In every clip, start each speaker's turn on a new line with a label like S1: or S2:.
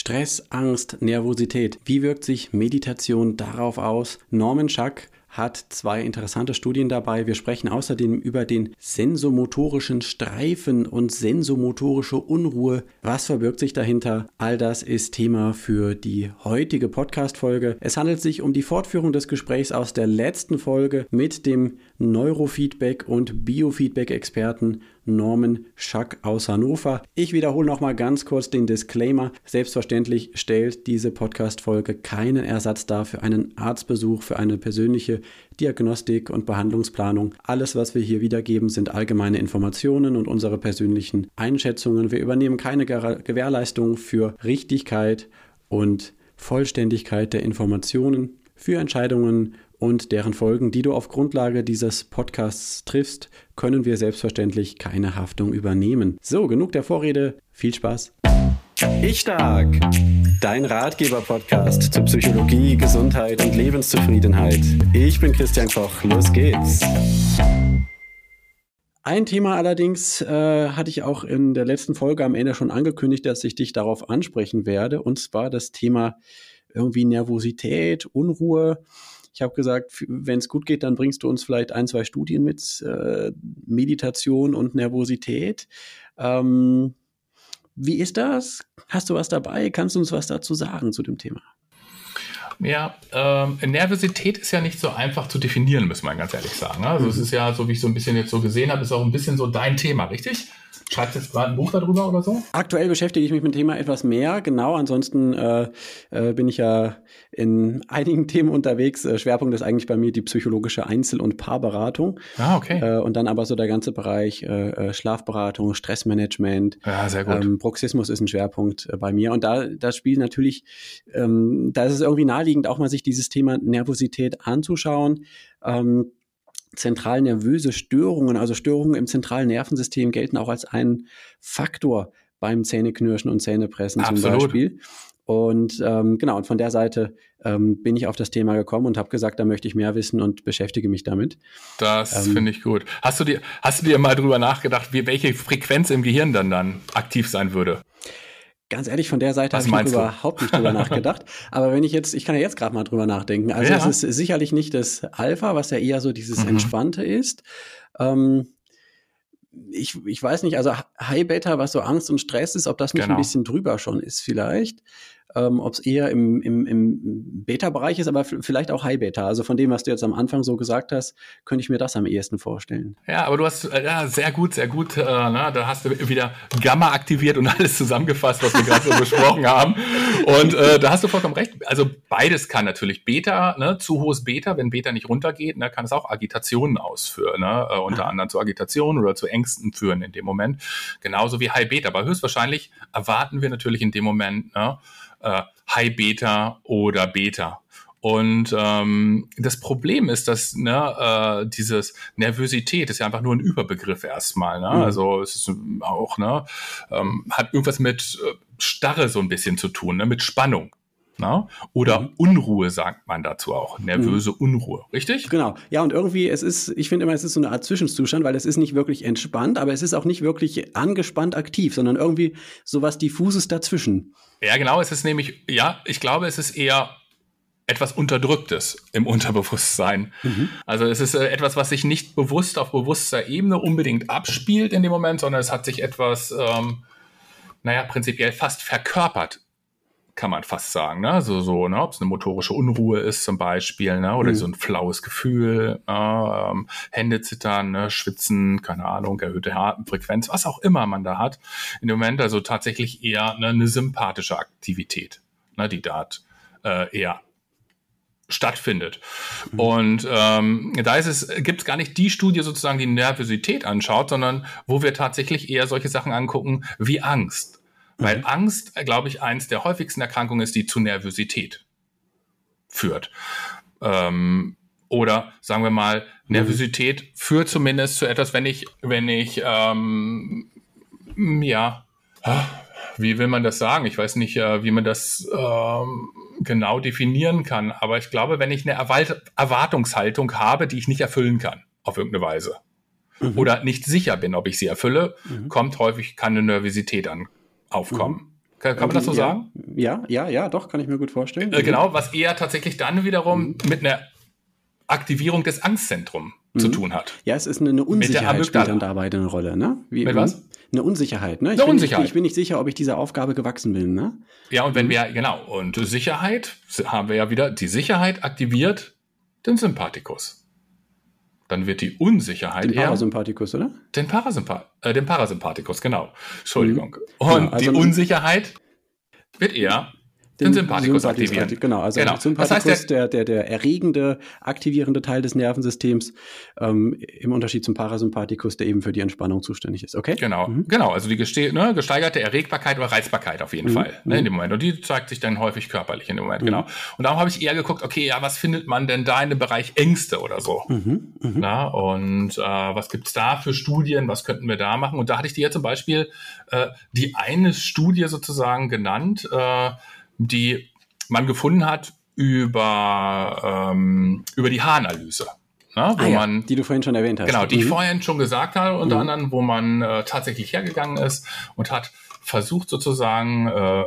S1: Stress, Angst, Nervosität. Wie wirkt sich Meditation darauf aus? Norman Schack hat zwei interessante Studien dabei. Wir sprechen außerdem über den sensomotorischen Streifen und sensomotorische Unruhe. Was verbirgt sich dahinter? All das ist Thema für die heutige Podcast-Folge. Es handelt sich um die Fortführung des Gesprächs aus der letzten Folge mit dem Neurofeedback und Biofeedback-Experten Norman Schack aus Hannover. Ich wiederhole noch mal ganz kurz den Disclaimer. Selbstverständlich stellt diese Podcast-Folge keinen Ersatz dar für einen Arztbesuch, für eine persönliche Diagnostik und Behandlungsplanung. Alles, was wir hier wiedergeben, sind allgemeine Informationen und unsere persönlichen Einschätzungen. Wir übernehmen keine Gewährleistung für Richtigkeit und Vollständigkeit der Informationen. Für Entscheidungen und deren Folgen, die du auf Grundlage dieses Podcasts triffst, können wir selbstverständlich keine Haftung übernehmen. So, genug der Vorrede. Viel Spaß. Ich Stark, dein Ratgeber-Podcast zu Psychologie, Gesundheit und Lebenszufriedenheit. Ich bin Christian Koch. Los geht's. Ein Thema allerdings äh, hatte ich auch in der letzten Folge am Ende schon angekündigt, dass ich dich darauf ansprechen werde, und zwar das Thema irgendwie Nervosität, Unruhe. Ich habe gesagt, wenn es gut geht, dann bringst du uns vielleicht ein, zwei Studien mit äh, Meditation und Nervosität. Ähm, wie ist das? Hast du was dabei? Kannst du uns was dazu sagen zu dem Thema?
S2: Ja, ähm, Nervosität ist ja nicht so einfach zu definieren, muss man ganz ehrlich sagen. Also mhm. es ist ja, so wie ich so ein bisschen jetzt so gesehen habe, ist auch ein bisschen so dein Thema, richtig? Schreibst du jetzt gerade ein Buch darüber oder so?
S1: Aktuell beschäftige ich mich mit dem Thema etwas mehr, genau. Ansonsten äh, äh, bin ich ja in einigen Themen unterwegs. Äh, Schwerpunkt ist eigentlich bei mir die psychologische Einzel- und Paarberatung.
S2: Ah, okay.
S1: Äh, und dann aber so der ganze Bereich äh, äh Schlafberatung, Stressmanagement.
S2: Ja, sehr gut. Ähm,
S1: Bruxismus ist ein Schwerpunkt äh, bei mir. Und da das spielt natürlich, ähm, da ist es irgendwie naheliegend, auch mal sich dieses Thema Nervosität anzuschauen. Ähm, zentral nervöse Störungen, also Störungen im zentralen Nervensystem gelten auch als ein Faktor beim Zähneknirschen und Zähnepressen Absolut. zum Beispiel. Und ähm, genau, und von der Seite ähm, bin ich auf das Thema gekommen und habe gesagt, da möchte ich mehr wissen und beschäftige mich damit.
S2: Das ähm, finde ich gut. Hast du dir, hast du dir mal drüber nachgedacht, wie, welche Frequenz im Gehirn dann dann aktiv sein würde?
S1: Ganz ehrlich, von der Seite habe ich überhaupt nicht drüber nachgedacht. Aber wenn ich jetzt, ich kann ja jetzt gerade mal drüber nachdenken. Also ja. es ist sicherlich nicht das Alpha, was ja eher so dieses mhm. Entspannte ist. Ähm, ich, ich weiß nicht, also High Beta, was so Angst und Stress ist, ob das nicht genau. ein bisschen drüber schon ist vielleicht ähm, ob es eher im, im, im Beta-Bereich ist, aber vielleicht auch High-Beta. Also von dem, was du jetzt am Anfang so gesagt hast, könnte ich mir das am ehesten vorstellen.
S2: Ja, aber du hast, äh, ja, sehr gut, sehr gut, äh, na, da hast du wieder Gamma aktiviert und alles zusammengefasst, was wir gerade so besprochen haben. Und äh, da hast du vollkommen recht. Also beides kann natürlich Beta, ne, zu hohes Beta, wenn Beta nicht runtergeht, ne, kann es auch Agitationen ausführen, ne, äh, unter anderem zu Agitationen oder zu Ängsten führen in dem Moment. Genauso wie High Beta. Aber höchstwahrscheinlich erwarten wir natürlich in dem Moment, ne, äh, High Beta oder Beta. Und ähm, das Problem ist, dass ne, äh, dieses Nervosität ist ja einfach nur ein Überbegriff erstmal. Ne? Mhm. Also es ist auch, ne, ähm, hat irgendwas mit äh, Starre so ein bisschen zu tun, ne? mit Spannung. Ne? Oder mhm. Unruhe sagt man dazu auch. Nervöse mhm. Unruhe, richtig?
S1: Genau. Ja, und irgendwie, es ist, ich finde immer, es ist so eine Art Zwischenzustand, weil es ist nicht wirklich entspannt, aber es ist auch nicht wirklich angespannt aktiv, sondern irgendwie sowas diffuses dazwischen.
S2: Ja, genau. Es ist nämlich, ja, ich glaube, es ist eher etwas Unterdrücktes im Unterbewusstsein. Mhm. Also es ist äh, etwas, was sich nicht bewusst auf bewusster Ebene unbedingt abspielt in dem Moment, sondern es hat sich etwas, ähm, naja, prinzipiell fast verkörpert kann man fast sagen. Ne? So, so ne? ob es eine motorische Unruhe ist zum Beispiel, ne? oder mhm. so ein flaues Gefühl, ne? ähm, Hände zittern, ne? schwitzen, keine Ahnung, erhöhte Atemfrequenz, was auch immer man da hat. In dem Moment also tatsächlich eher ne, eine sympathische Aktivität, ne? die da äh, eher stattfindet. Mhm. Und ähm, da ist es, gibt es gar nicht die Studie sozusagen, die Nervosität anschaut, sondern wo wir tatsächlich eher solche Sachen angucken wie Angst weil mhm. Angst, glaube ich, eins der häufigsten Erkrankungen ist, die zu Nervosität führt. Ähm, oder sagen wir mal, mhm. Nervosität führt zumindest zu etwas, wenn ich, wenn ich, ähm, ja, wie will man das sagen? Ich weiß nicht, äh, wie man das ähm, genau definieren kann, aber ich glaube, wenn ich eine Erwartungshaltung habe, die ich nicht erfüllen kann, auf irgendeine Weise, mhm. oder nicht sicher bin, ob ich sie erfülle, mhm. kommt häufig keine Nervosität an aufkommen. Kann, kann man das so
S1: ja,
S2: sagen?
S1: Ja, ja, ja, doch, kann ich mir gut vorstellen.
S2: Äh, genau, was eher tatsächlich dann wiederum mhm. mit einer Aktivierung des Angstzentrums mhm. zu tun hat.
S1: Ja, es ist eine, eine Unsicherheit spielt dann dabei eine Rolle, ne?
S2: Wie, mit was?
S1: Eine Unsicherheit, ne?
S2: Ich, eine
S1: bin,
S2: Unsicherheit.
S1: Ich, ich, bin nicht sicher, ob ich dieser Aufgabe gewachsen bin, ne?
S2: Ja, und wenn mhm. wir, genau, und Sicherheit, haben wir ja wieder, die Sicherheit aktiviert den Sympathikus dann wird die Unsicherheit
S1: den Parasympathikus, oder?
S2: Den, Parasympa äh, den Parasympathikus, genau. Entschuldigung. Mhm. Und ja, also die Unsicherheit wird eher den, Sympathikus, Sympathikus aktivieren.
S1: Genau, also genau. Sympathikus, das heißt, der, der, der erregende, aktivierende Teil des Nervensystems, ähm, im Unterschied zum Parasympathikus, der eben für die Entspannung zuständig ist. Okay?
S2: Genau, mhm. genau. Also die ne, gesteigerte Erregbarkeit oder Reizbarkeit auf jeden mhm. Fall ne, in mhm. dem Moment. Und die zeigt sich dann häufig körperlich in dem Moment, mhm. genau. Und darum habe ich eher geguckt, okay, ja, was findet man denn da in dem Bereich Ängste oder so? Mhm. mhm. Na, und äh, was gibt's da für Studien? Was könnten wir da machen? Und da hatte ich dir zum Beispiel äh, die eine Studie sozusagen genannt, äh, die man gefunden hat über, ähm, über die Haaranalyse.
S1: Ne, wo ah, ja, man, die du vorhin schon erwähnt hast.
S2: Genau, die mhm. ich vorhin schon gesagt habe, unter mhm. anderem, wo man äh, tatsächlich hergegangen ist und hat versucht sozusagen äh,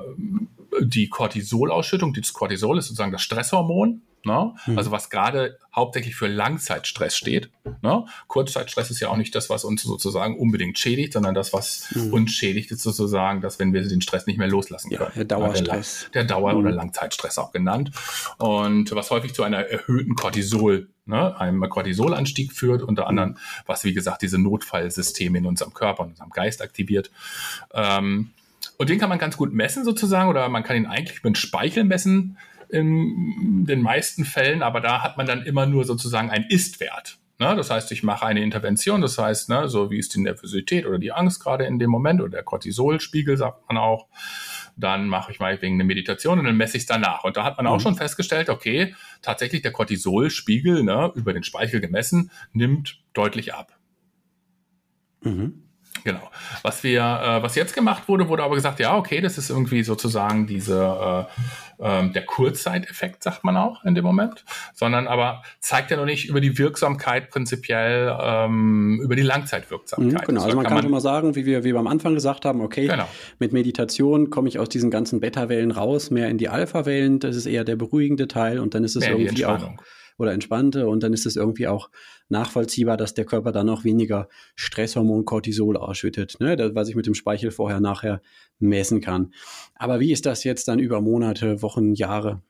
S2: die Cortisolausschüttung, das Cortisol ist sozusagen das Stresshormon, Ne? Mhm. Also was gerade hauptsächlich für Langzeitstress steht. Ne? Kurzzeitstress ist ja auch nicht das, was uns sozusagen unbedingt schädigt, sondern das, was mhm. uns schädigt, ist sozusagen, dass wenn wir den Stress nicht mehr loslassen können. Ja,
S1: der Dauerstress.
S2: Der, Dauer- mhm. oder Langzeitstress auch genannt. Und was häufig zu einer erhöhten Cortisol, ne, einem Cortisolanstieg führt, unter anderem, was wie gesagt diese Notfallsysteme in unserem Körper und unserem Geist aktiviert. Ähm, und den kann man ganz gut messen sozusagen, oder man kann ihn eigentlich mit Speichel messen in den meisten Fällen, aber da hat man dann immer nur sozusagen einen Ist-Wert. Ne? Das heißt, ich mache eine Intervention, das heißt, ne, so wie ist die Nervosität oder die Angst gerade in dem Moment oder der Cortisolspiegel, sagt man auch. Dann mache ich mal wegen eine Meditation und dann messe ich es danach. Und da hat man auch mhm. schon festgestellt, okay, tatsächlich der Cortisolspiegel, ne, über den Speichel gemessen, nimmt deutlich ab. Mhm. Genau. Was wir, äh, was jetzt gemacht wurde, wurde aber gesagt, ja, okay, das ist irgendwie sozusagen diese äh, äh, der Kurzzeiteffekt, sagt man auch in dem Moment, sondern aber zeigt ja noch nicht über die Wirksamkeit prinzipiell ähm, über die Langzeitwirksamkeit.
S1: Mhm, genau, also man kann, man schon mal sagen, wie wir, wie wir am Anfang gesagt haben, okay, genau. mit Meditation komme ich aus diesen ganzen Beta-Wellen raus, mehr in die Alpha-Wellen, das ist eher der beruhigende Teil und dann ist es irgendwie auch oder entspannte und dann ist es irgendwie auch nachvollziehbar, dass der Körper dann auch weniger Stresshormon Cortisol ausschüttet, ne? das, was ich mit dem Speichel vorher nachher messen kann. Aber wie ist das jetzt dann über Monate, Wochen, Jahre?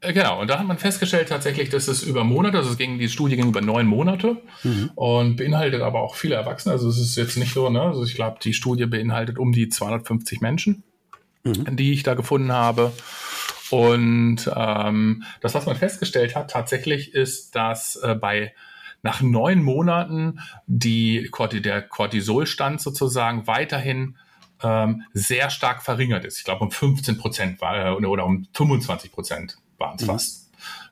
S2: Äh, genau, und da hat man festgestellt tatsächlich, dass es über Monate, also es ging, die Studie ging über neun Monate mhm. und beinhaltet aber auch viele Erwachsene. Also es ist jetzt nicht so, ne? Also ich glaube, die Studie beinhaltet um die 250 Menschen, mhm. die ich da gefunden habe. Und ähm, das, was man festgestellt hat, tatsächlich ist, dass äh, bei nach neun Monaten die, der Cortisolstand sozusagen weiterhin ähm, sehr stark verringert ist. Ich glaube um 15 Prozent war, äh, oder um 25 Prozent waren es mhm. fast.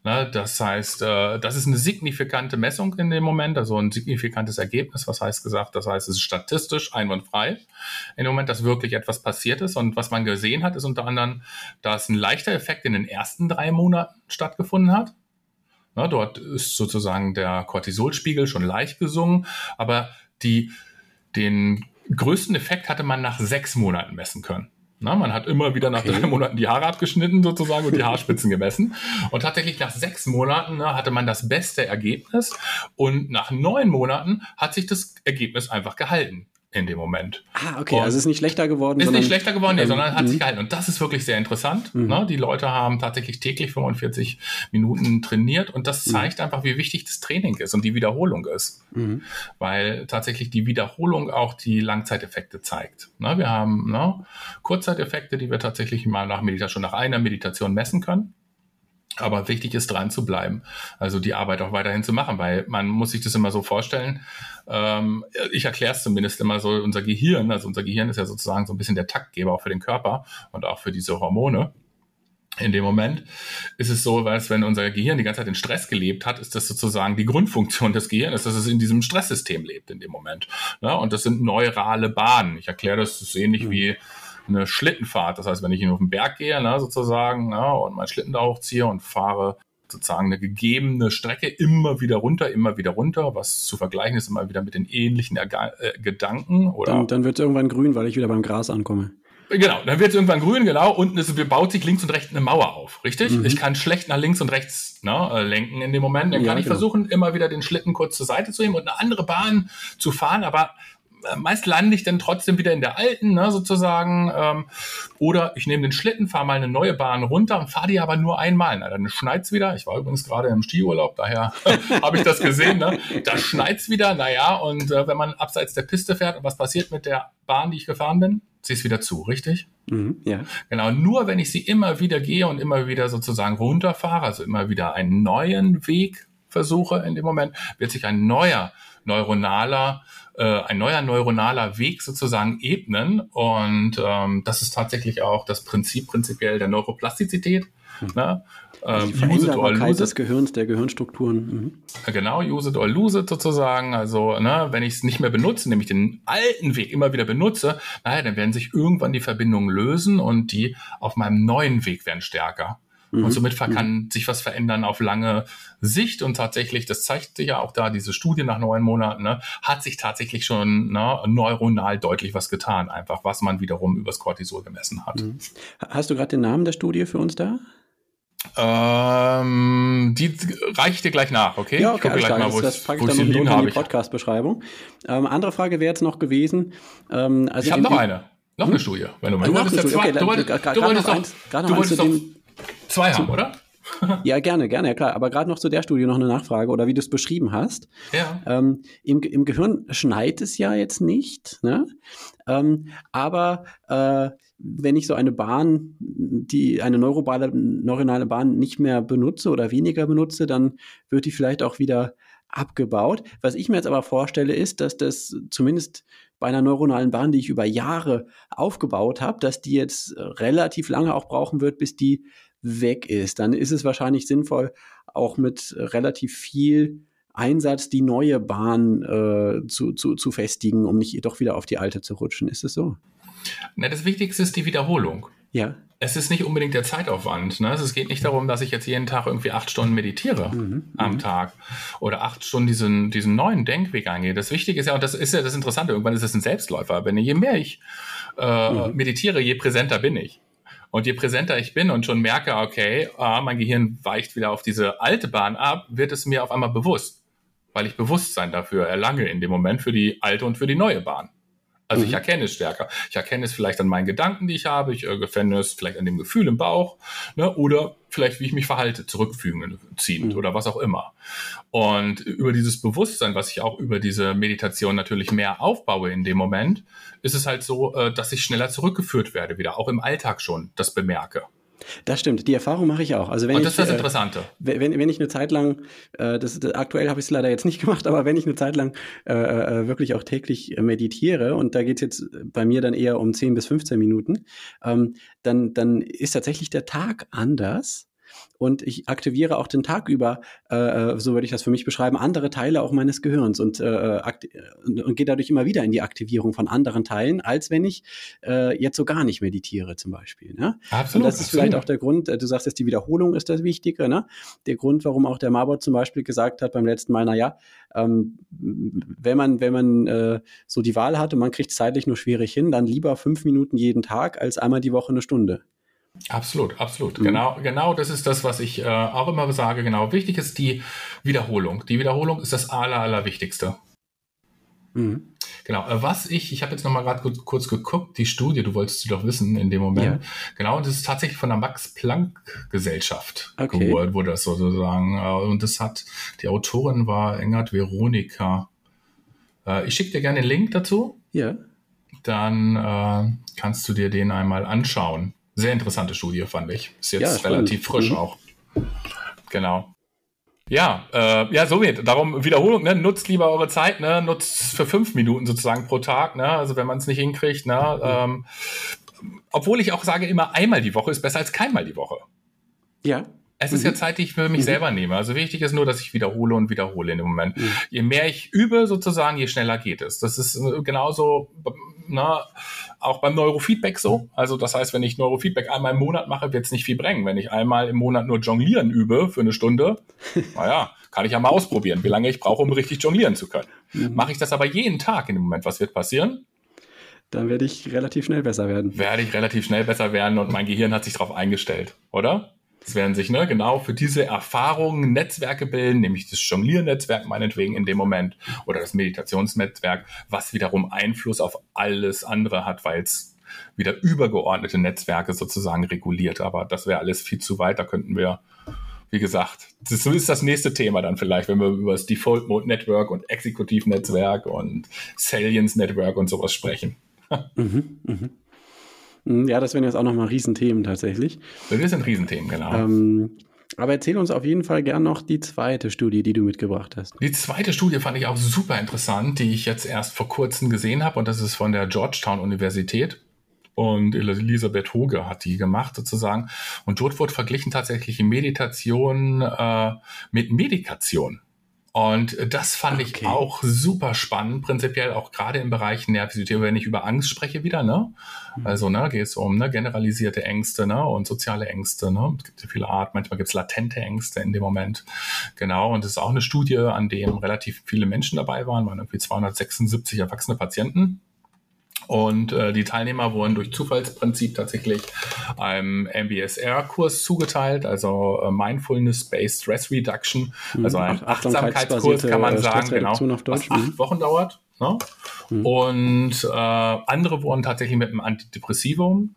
S2: Ne, das heißt, äh, das ist eine signifikante Messung in dem Moment, also ein signifikantes Ergebnis. Was heißt gesagt? Das heißt, es ist statistisch einwandfrei in dem Moment, dass wirklich etwas passiert ist. Und was man gesehen hat, ist unter anderem, dass ein leichter Effekt in den ersten drei Monaten stattgefunden hat. Ne, dort ist sozusagen der Cortisolspiegel schon leicht gesungen, aber die, den größten Effekt hatte man nach sechs Monaten messen können. Na, man hat immer wieder nach okay. drei Monaten die Haare abgeschnitten sozusagen und die Haarspitzen gemessen. Und tatsächlich nach sechs Monaten ne, hatte man das beste Ergebnis und nach neun Monaten hat sich das Ergebnis einfach gehalten in dem Moment.
S1: Ah, okay, und also ist nicht schlechter geworden.
S2: Ist nicht schlechter geworden, nee, ähm, sondern hat sich mhm. gehalten. Und das ist wirklich sehr interessant. Mhm. Ne? Die Leute haben tatsächlich täglich 45 Minuten trainiert und das mhm. zeigt einfach, wie wichtig das Training ist und die Wiederholung ist. Weil tatsächlich die Wiederholung auch die Langzeiteffekte zeigt. Ne? Wir haben ne, Kurzzeiteffekte, die wir tatsächlich mal nach Meditation, nach einer Meditation messen können. Aber wichtig ist, dran zu bleiben. Also die Arbeit auch weiterhin zu machen, weil man muss sich das immer so vorstellen. Ähm, ich erkläre es zumindest immer so, unser Gehirn, also unser Gehirn ist ja sozusagen so ein bisschen der Taktgeber auch für den Körper und auch für diese Hormone. In dem Moment ist es so, dass wenn unser Gehirn die ganze Zeit in Stress gelebt hat, ist das sozusagen die Grundfunktion des Gehirns, dass es in diesem Stresssystem lebt in dem Moment. Ja, und das sind neurale Bahnen. Ich erkläre das, das ist ähnlich mhm. wie eine Schlittenfahrt. Das heißt, wenn ich auf den Berg gehe, ne, sozusagen, ne, und meinen Schlitten da hochziehe und fahre sozusagen eine gegebene Strecke immer wieder runter, immer wieder runter, was zu vergleichen ist immer wieder mit den ähnlichen Erga äh, Gedanken. Oder
S1: dann, dann wird es irgendwann grün, weil ich wieder beim Gras ankomme.
S2: Genau, dann wird es irgendwann grün, genau, unten ist, baut sich links und rechts eine Mauer auf, richtig? Mhm. Ich kann schlecht nach links und rechts ne, lenken in dem Moment. Dann ja, kann ich genau. versuchen, immer wieder den Schlitten kurz zur Seite zu nehmen und eine andere Bahn zu fahren, aber meist lande ich dann trotzdem wieder in der alten, ne, sozusagen. Ähm, oder ich nehme den Schlitten, fahre mal eine neue Bahn runter und fahre die aber nur einmal. Na, dann schneit's wieder. Ich war übrigens gerade im Skiurlaub, daher habe ich das gesehen. Ne? Da schneit's wieder, naja, und äh, wenn man abseits der Piste fährt, und was passiert mit der Bahn, die ich gefahren bin? Sie ist wieder zu, richtig? Mhm, ja. Genau, nur wenn ich sie immer wieder gehe und immer wieder sozusagen runterfahre, also immer wieder einen neuen Weg versuche in dem Moment, wird sich ein neuer neuronaler äh, ein neuer neuronaler Weg sozusagen ebnen. Und ähm, das ist tatsächlich auch das Prinzip prinzipiell der Neuroplastizität.
S1: Mhm. Ne? Also die Veränderbarkeit des Gehirns, der Gehirnstrukturen.
S2: Mhm. Genau, use it or lose it sozusagen. Also, ne, wenn ich es nicht mehr benutze, nämlich den alten Weg immer wieder benutze, naja, dann werden sich irgendwann die Verbindungen lösen und die auf meinem neuen Weg werden stärker. Mhm. Und somit kann mhm. sich was verändern auf lange Sicht. Und tatsächlich, das zeigt sich ja auch da, diese Studie nach neun Monaten, ne, hat sich tatsächlich schon ne, neuronal deutlich was getan, einfach, was man wiederum übers Cortisol gemessen hat. Mhm.
S1: Hast du gerade den Namen der Studie für uns da?
S2: Ähm, die reiche ich dir gleich nach, okay?
S1: Ja, okay, ich gleich mal, wo das, das packe ich dann noch in die Podcast-Beschreibung. Ähm, andere Frage wäre jetzt noch gewesen.
S2: Ähm, also ich habe noch eine. Noch hm? eine Studie, wenn du mal. Du wolltest ja zwei. Du wolltest, du wolltest doch, du wolltest doch zwei haben, oder?
S1: ja, gerne, gerne, ja klar. Aber gerade noch zu der Studie noch eine Nachfrage oder wie du es beschrieben hast. Ja. Ähm, im, Im Gehirn schneit es ja jetzt nicht, ne? Ähm, aber äh, wenn ich so eine Bahn, die eine neurobale, neuronale Bahn nicht mehr benutze oder weniger benutze, dann wird die vielleicht auch wieder abgebaut. Was ich mir jetzt aber vorstelle, ist, dass das zumindest bei einer neuronalen Bahn, die ich über Jahre aufgebaut habe, dass die jetzt relativ lange auch brauchen wird, bis die weg ist, dann ist es wahrscheinlich sinnvoll, auch mit relativ viel Einsatz die neue Bahn äh, zu, zu, zu festigen, um nicht doch wieder auf die alte zu rutschen. Ist es so?
S2: Na, das Wichtigste ist die Wiederholung. Ja. Es ist nicht unbedingt der Zeitaufwand. Ne? Es geht nicht darum, dass ich jetzt jeden Tag irgendwie acht Stunden meditiere mhm, am mhm. Tag oder acht Stunden diesen, diesen neuen Denkweg eingehe. Das Wichtige ist ja, und das ist ja das Interessante, irgendwann ist es ein Selbstläufer. Wenn je mehr ich äh, mhm. meditiere, je präsenter bin ich. Und je präsenter ich bin und schon merke, okay, ah, mein Gehirn weicht wieder auf diese alte Bahn ab, wird es mir auf einmal bewusst, weil ich Bewusstsein dafür erlange in dem Moment für die alte und für die neue Bahn. Also mhm. ich erkenne es stärker. Ich erkenne es vielleicht an meinen Gedanken, die ich habe. Ich erkenne es vielleicht an dem Gefühl im Bauch. Ne? Oder vielleicht, wie ich mich verhalte, zurückfügend, ziehend mhm. oder was auch immer. Und über dieses Bewusstsein, was ich auch über diese Meditation natürlich mehr aufbaue in dem Moment, ist es halt so, äh, dass ich schneller zurückgeführt werde, wieder auch im Alltag schon das bemerke.
S1: Das stimmt, die Erfahrung mache ich auch. Also wenn
S2: Und das
S1: ich,
S2: ist das äh, Interessante.
S1: Äh, wenn, wenn ich eine Zeit lang, äh, das, das, aktuell habe ich es leider jetzt nicht gemacht, aber wenn ich eine Zeit lang äh, äh wirklich auch täglich meditiere, und da geht es jetzt bei mir dann eher um 10 bis 15 Minuten, ähm, dann, dann ist tatsächlich der Tag anders und ich aktiviere auch den Tag über, äh, äh, so würde ich das für mich beschreiben, andere Teile auch meines Gehirns und, äh, und gehe dadurch immer wieder in die Aktivierung von anderen Teilen, als wenn ich äh, jetzt so gar nicht meditiere zum Beispiel. Ne? Absolut. Und das ist absolut. vielleicht auch der Grund, äh, du sagst jetzt, die Wiederholung ist das Wichtige, ne? der Grund, warum auch der Marbot zum Beispiel gesagt hat beim letzten Mal, naja, ähm, wenn man, wenn man äh, so die Wahl hat und man kriegt zeitlich nur schwierig hin, dann lieber fünf Minuten jeden Tag als einmal die Woche eine Stunde.
S2: Absolut, absolut. Mhm. Genau, genau das ist das, was ich äh, auch immer sage. Genau, wichtig ist die Wiederholung. Die Wiederholung ist das Aller, Allerwichtigste. Mhm. Genau, äh, was ich, ich habe jetzt nochmal gerade kurz, kurz geguckt, die Studie, du wolltest sie doch wissen in dem Moment. Ja. Genau, und das ist tatsächlich von der Max-Planck-Gesellschaft okay. geworden, wurde das sozusagen. Äh, und das hat, die Autorin war Engert Veronika. Äh, ich schicke dir gerne den Link dazu. Ja. Dann äh, kannst du dir den einmal anschauen. Sehr interessante Studie, fand ich. Ist jetzt ja, relativ frisch mhm. auch. Genau. Ja, äh, ja, so wird. Darum Wiederholung, ne? nutzt lieber eure Zeit, ne? nutzt für fünf Minuten sozusagen pro Tag, ne? Also wenn man es nicht hinkriegt, ne? Mhm. Ähm, obwohl ich auch sage, immer einmal die Woche ist besser als keinmal die Woche. Ja. Es ist mhm. ja Zeit, die ich für mich mhm. selber nehme. Also wichtig ist nur, dass ich wiederhole und wiederhole in dem Moment. Mhm. Je mehr ich übe, sozusagen, je schneller geht es. Das ist äh, genauso na, auch beim Neurofeedback so. Also das heißt, wenn ich Neurofeedback einmal im Monat mache, wird es nicht viel bringen. Wenn ich einmal im Monat nur Jonglieren übe für eine Stunde, naja, kann ich ja mal ausprobieren, wie lange ich brauche, um richtig jonglieren zu können. Mhm. Mache ich das aber jeden Tag in dem Moment, was wird passieren?
S1: dann werde ich relativ schnell besser werden.
S2: Werde ich relativ schnell besser werden und mein Gehirn hat sich darauf eingestellt, oder? Es werden sich ne, genau für diese Erfahrungen Netzwerke bilden, nämlich das Jongliernetzwerk meinetwegen in dem Moment oder das Meditationsnetzwerk, was wiederum Einfluss auf alles andere hat, weil es wieder übergeordnete Netzwerke sozusagen reguliert. Aber das wäre alles viel zu weit. Da könnten wir, wie gesagt, das ist das nächste Thema dann vielleicht, wenn wir über das Default Mode Network und Exekutivnetzwerk und Salience Network und sowas sprechen. mhm,
S1: mh. Hm, ja, das wären jetzt auch nochmal Riesenthemen tatsächlich.
S2: Das sind Riesenthemen, genau. Ähm,
S1: aber erzähl uns auf jeden Fall gern noch die zweite Studie, die du mitgebracht hast.
S2: Die zweite Studie fand ich auch super interessant, die ich jetzt erst vor kurzem gesehen habe und das ist von der Georgetown Universität. Und Elisabeth Hoge hat die gemacht sozusagen. Und dort wurde verglichen tatsächlich Meditation äh, mit Medikation. Und das fand okay. ich auch super spannend, prinzipiell auch gerade im Bereich Nervosität, wenn ich über Angst spreche wieder, ne? Mhm. Also, ne, geht es um ne, generalisierte Ängste, ne, und soziale Ängste, ne? Es gibt ja viele Art, manchmal gibt es latente Ängste in dem Moment. Genau, und es ist auch eine Studie, an dem relativ viele Menschen dabei waren, waren irgendwie 276 erwachsene Patienten und äh, die Teilnehmer wurden durch Zufallsprinzip tatsächlich einem MBSR-Kurs zugeteilt, also äh, Mindfulness-Based Stress Reduction, mhm. also ein Achtsamkeitskurs kann man sagen, genau, was acht mhm. Wochen dauert. Ne? Mhm. Und äh, andere wurden tatsächlich mit einem Antidepressivum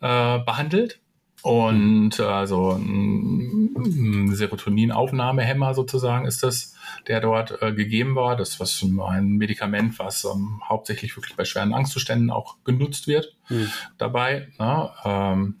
S2: äh, behandelt. Und äh, also ein Serotoninaufnahmehemmer sozusagen ist das, der dort äh, gegeben war. Das was ein Medikament, was ähm, hauptsächlich wirklich bei schweren Angstzuständen auch genutzt wird mhm. dabei. Ne? Ähm,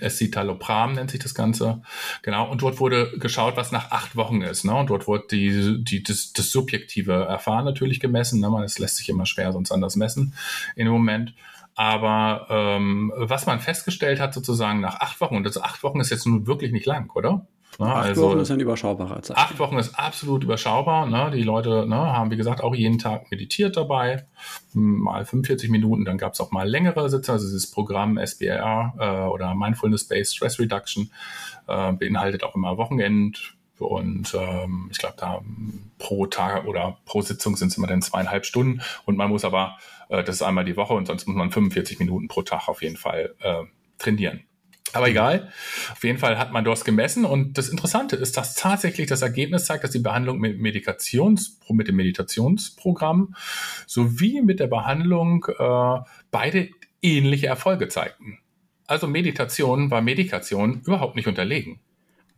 S2: Escitalopram nennt sich das Ganze. Genau. Und dort wurde geschaut, was nach acht Wochen ist. Ne? Und dort wurde die, die, das, das subjektive Erfahren natürlich gemessen. Ne? Man, es lässt sich immer schwer sonst anders messen in dem Moment. Aber ähm, was man festgestellt hat, sozusagen nach acht Wochen, und das acht Wochen ist jetzt nun wirklich nicht lang, oder?
S1: Ne, acht also, Wochen ist ein überschaubarer
S2: Zeit. Acht Wochen ist absolut überschaubar. Ne? Die Leute ne, haben, wie gesagt, auch jeden Tag meditiert dabei, mal 45 Minuten. Dann gab es auch mal längere Sitze. Also dieses Programm SBR äh, oder Mindfulness-Based Stress Reduction äh, beinhaltet auch immer Wochenend. Und ähm, ich glaube, da pro Tag oder pro Sitzung sind es immer dann zweieinhalb Stunden. Und man muss aber äh, das ist einmal die Woche und sonst muss man 45 Minuten pro Tag auf jeden Fall äh, trainieren. Aber egal. Auf jeden Fall hat man das gemessen und das Interessante ist, dass tatsächlich das Ergebnis zeigt, dass die Behandlung mit Medikations, mit dem Meditationsprogramm sowie mit der Behandlung äh, beide ähnliche Erfolge zeigten. Also Meditation war Medikation überhaupt nicht unterlegen.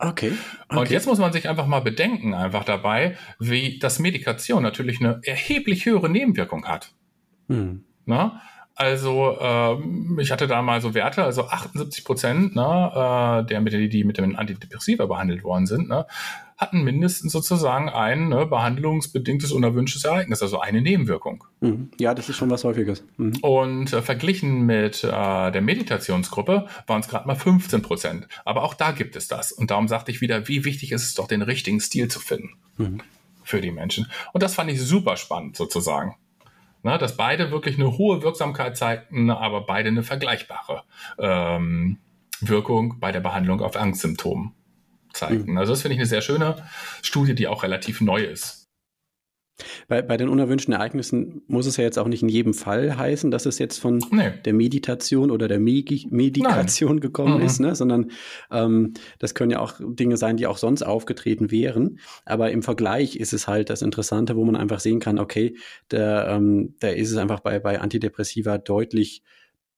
S1: Okay,
S2: okay. Und jetzt muss man sich einfach mal bedenken, einfach dabei, wie das Medikation natürlich eine erheblich höhere Nebenwirkung hat. Hm. Na? Also ähm, ich hatte da mal so Werte, also 78 Prozent ne, äh, der, mit, die mit dem Antidepressiva behandelt worden sind, ne, hatten mindestens sozusagen ein ne, behandlungsbedingtes unerwünschtes Ereignis, also eine Nebenwirkung.
S1: Mhm. Ja, das ist schon was Häufiges.
S2: Mhm. Und äh, verglichen mit äh, der Meditationsgruppe waren es gerade mal 15 Prozent. Aber auch da gibt es das. Und darum sagte ich wieder, wie wichtig ist es doch, den richtigen Stil zu finden mhm. für die Menschen. Und das fand ich super spannend sozusagen. Na, dass beide wirklich eine hohe Wirksamkeit zeigten, aber beide eine vergleichbare ähm, Wirkung bei der Behandlung auf Angstsymptomen zeigten. Mhm. Also das finde ich eine sehr schöne Studie, die auch relativ neu ist.
S1: Bei, bei den unerwünschten Ereignissen muss es ja jetzt auch nicht in jedem Fall heißen, dass es jetzt von nee. der Meditation oder der Medi Medikation Nein. gekommen mhm. ist, ne? sondern ähm, das können ja auch Dinge sein, die auch sonst aufgetreten wären. Aber im Vergleich ist es halt das Interessante, wo man einfach sehen kann, okay, da, ähm, da ist es einfach bei, bei Antidepressiva deutlich,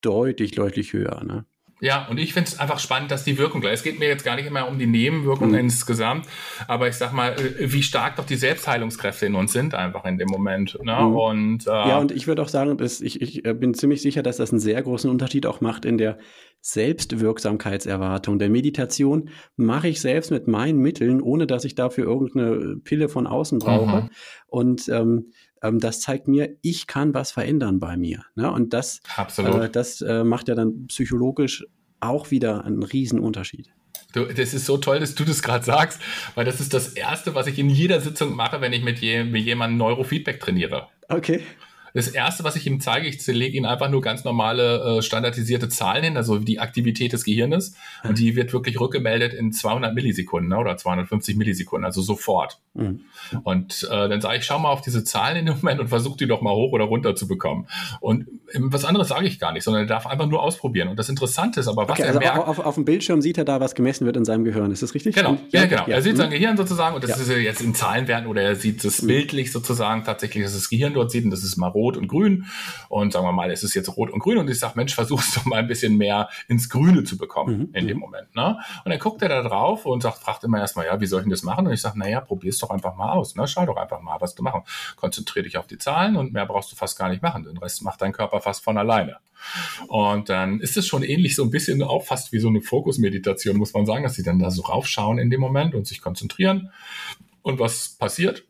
S1: deutlich, deutlich höher. Ne?
S2: Ja, und ich finde es einfach spannend, dass die Wirkung gleich. Es geht mir jetzt gar nicht immer um die Nebenwirkung mhm. insgesamt, aber ich sag mal, äh, wie stark doch die Selbstheilungskräfte in uns sind, einfach in dem Moment. Ne? Mhm.
S1: Und, äh, ja, und ich würde auch sagen, dass ich, ich äh, bin ziemlich sicher, dass das einen sehr großen Unterschied auch macht in der Selbstwirksamkeitserwartung. Der Meditation mache ich selbst mit meinen Mitteln, ohne dass ich dafür irgendeine Pille von außen brauche. Mhm. Und ähm, ähm, das zeigt mir, ich kann was verändern bei mir. Ne? Und das, äh, das äh, macht ja dann psychologisch auch wieder einen riesen Unterschied.
S2: Du, das ist so toll, dass du das gerade sagst, weil das ist das Erste, was ich in jeder Sitzung mache, wenn ich mit, je, mit jemandem Neurofeedback trainiere.
S1: Okay.
S2: Das erste, was ich ihm zeige, ich lege ihm einfach nur ganz normale äh, standardisierte Zahlen hin, also die Aktivität des Gehirnes. Und die wird wirklich rückgemeldet in 200 Millisekunden ne, oder 250 Millisekunden, also sofort. Mhm. Und äh, dann sage ich, schau mal auf diese Zahlen in dem Moment und versuch die doch mal hoch oder runter zu bekommen. Und ähm, was anderes sage ich gar nicht, sondern er darf einfach nur ausprobieren. Und das Interessante ist aber, was okay,
S1: also er merkt. Auf, auf, dem Bildschirm sieht er da, was gemessen wird in seinem Gehirn. Ist das richtig?
S2: Genau, ja, ja genau. Ja. Er sieht sein mhm. Gehirn sozusagen und das ja. ist jetzt in Zahlenwerten oder er sieht es mhm. bildlich sozusagen tatsächlich, dass das Gehirn dort sieht und das ist mal rot und grün. Und sagen wir mal, es ist jetzt rot und grün und ich sage, Mensch, versuch's doch mal ein bisschen mehr ins Grüne zu bekommen mhm. in dem mhm. Moment. Ne? Und dann guckt er da drauf und sagt, fragt immer erstmal, ja, wie soll ich denn das machen? Und ich sage, naja, probier's doch einfach mal aus. Ne? Schau doch einfach mal, was du machen. Konzentrier dich auf die Zahlen und mehr brauchst du fast gar nicht machen. Den Rest macht dein Körper fast von alleine. Und dann ist es schon ähnlich so ein bisschen auch fast wie so eine Fokusmeditation, muss man sagen, dass sie dann da so raufschauen in dem Moment und sich konzentrieren. Und was passiert?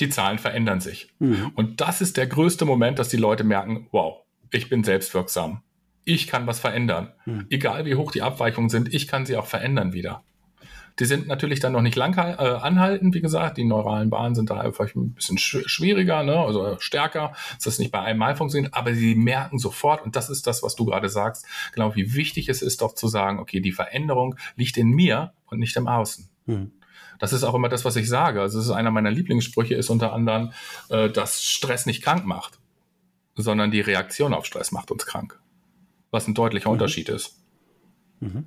S2: Die Zahlen verändern sich. Mhm. Und das ist der größte Moment, dass die Leute merken, wow, ich bin selbstwirksam. Ich kann was verändern. Mhm. Egal wie hoch die Abweichungen sind, ich kann sie auch verändern wieder. Die sind natürlich dann noch nicht lang äh, anhaltend, wie gesagt. Die neuralen Bahnen sind da einfach ein bisschen sch schwieriger, ne? also stärker, dass das nicht bei einem Mal funktioniert, aber sie merken sofort, und das ist das, was du gerade sagst, genau wie wichtig es ist, doch zu sagen, okay, die Veränderung liegt in mir und nicht im Außen. Mhm. Das ist auch immer das, was ich sage. Also es ist einer meiner Lieblingssprüche, ist unter anderem, äh, dass Stress nicht krank macht, sondern die Reaktion auf Stress macht uns krank. Was ein deutlicher mhm. Unterschied ist. Mhm.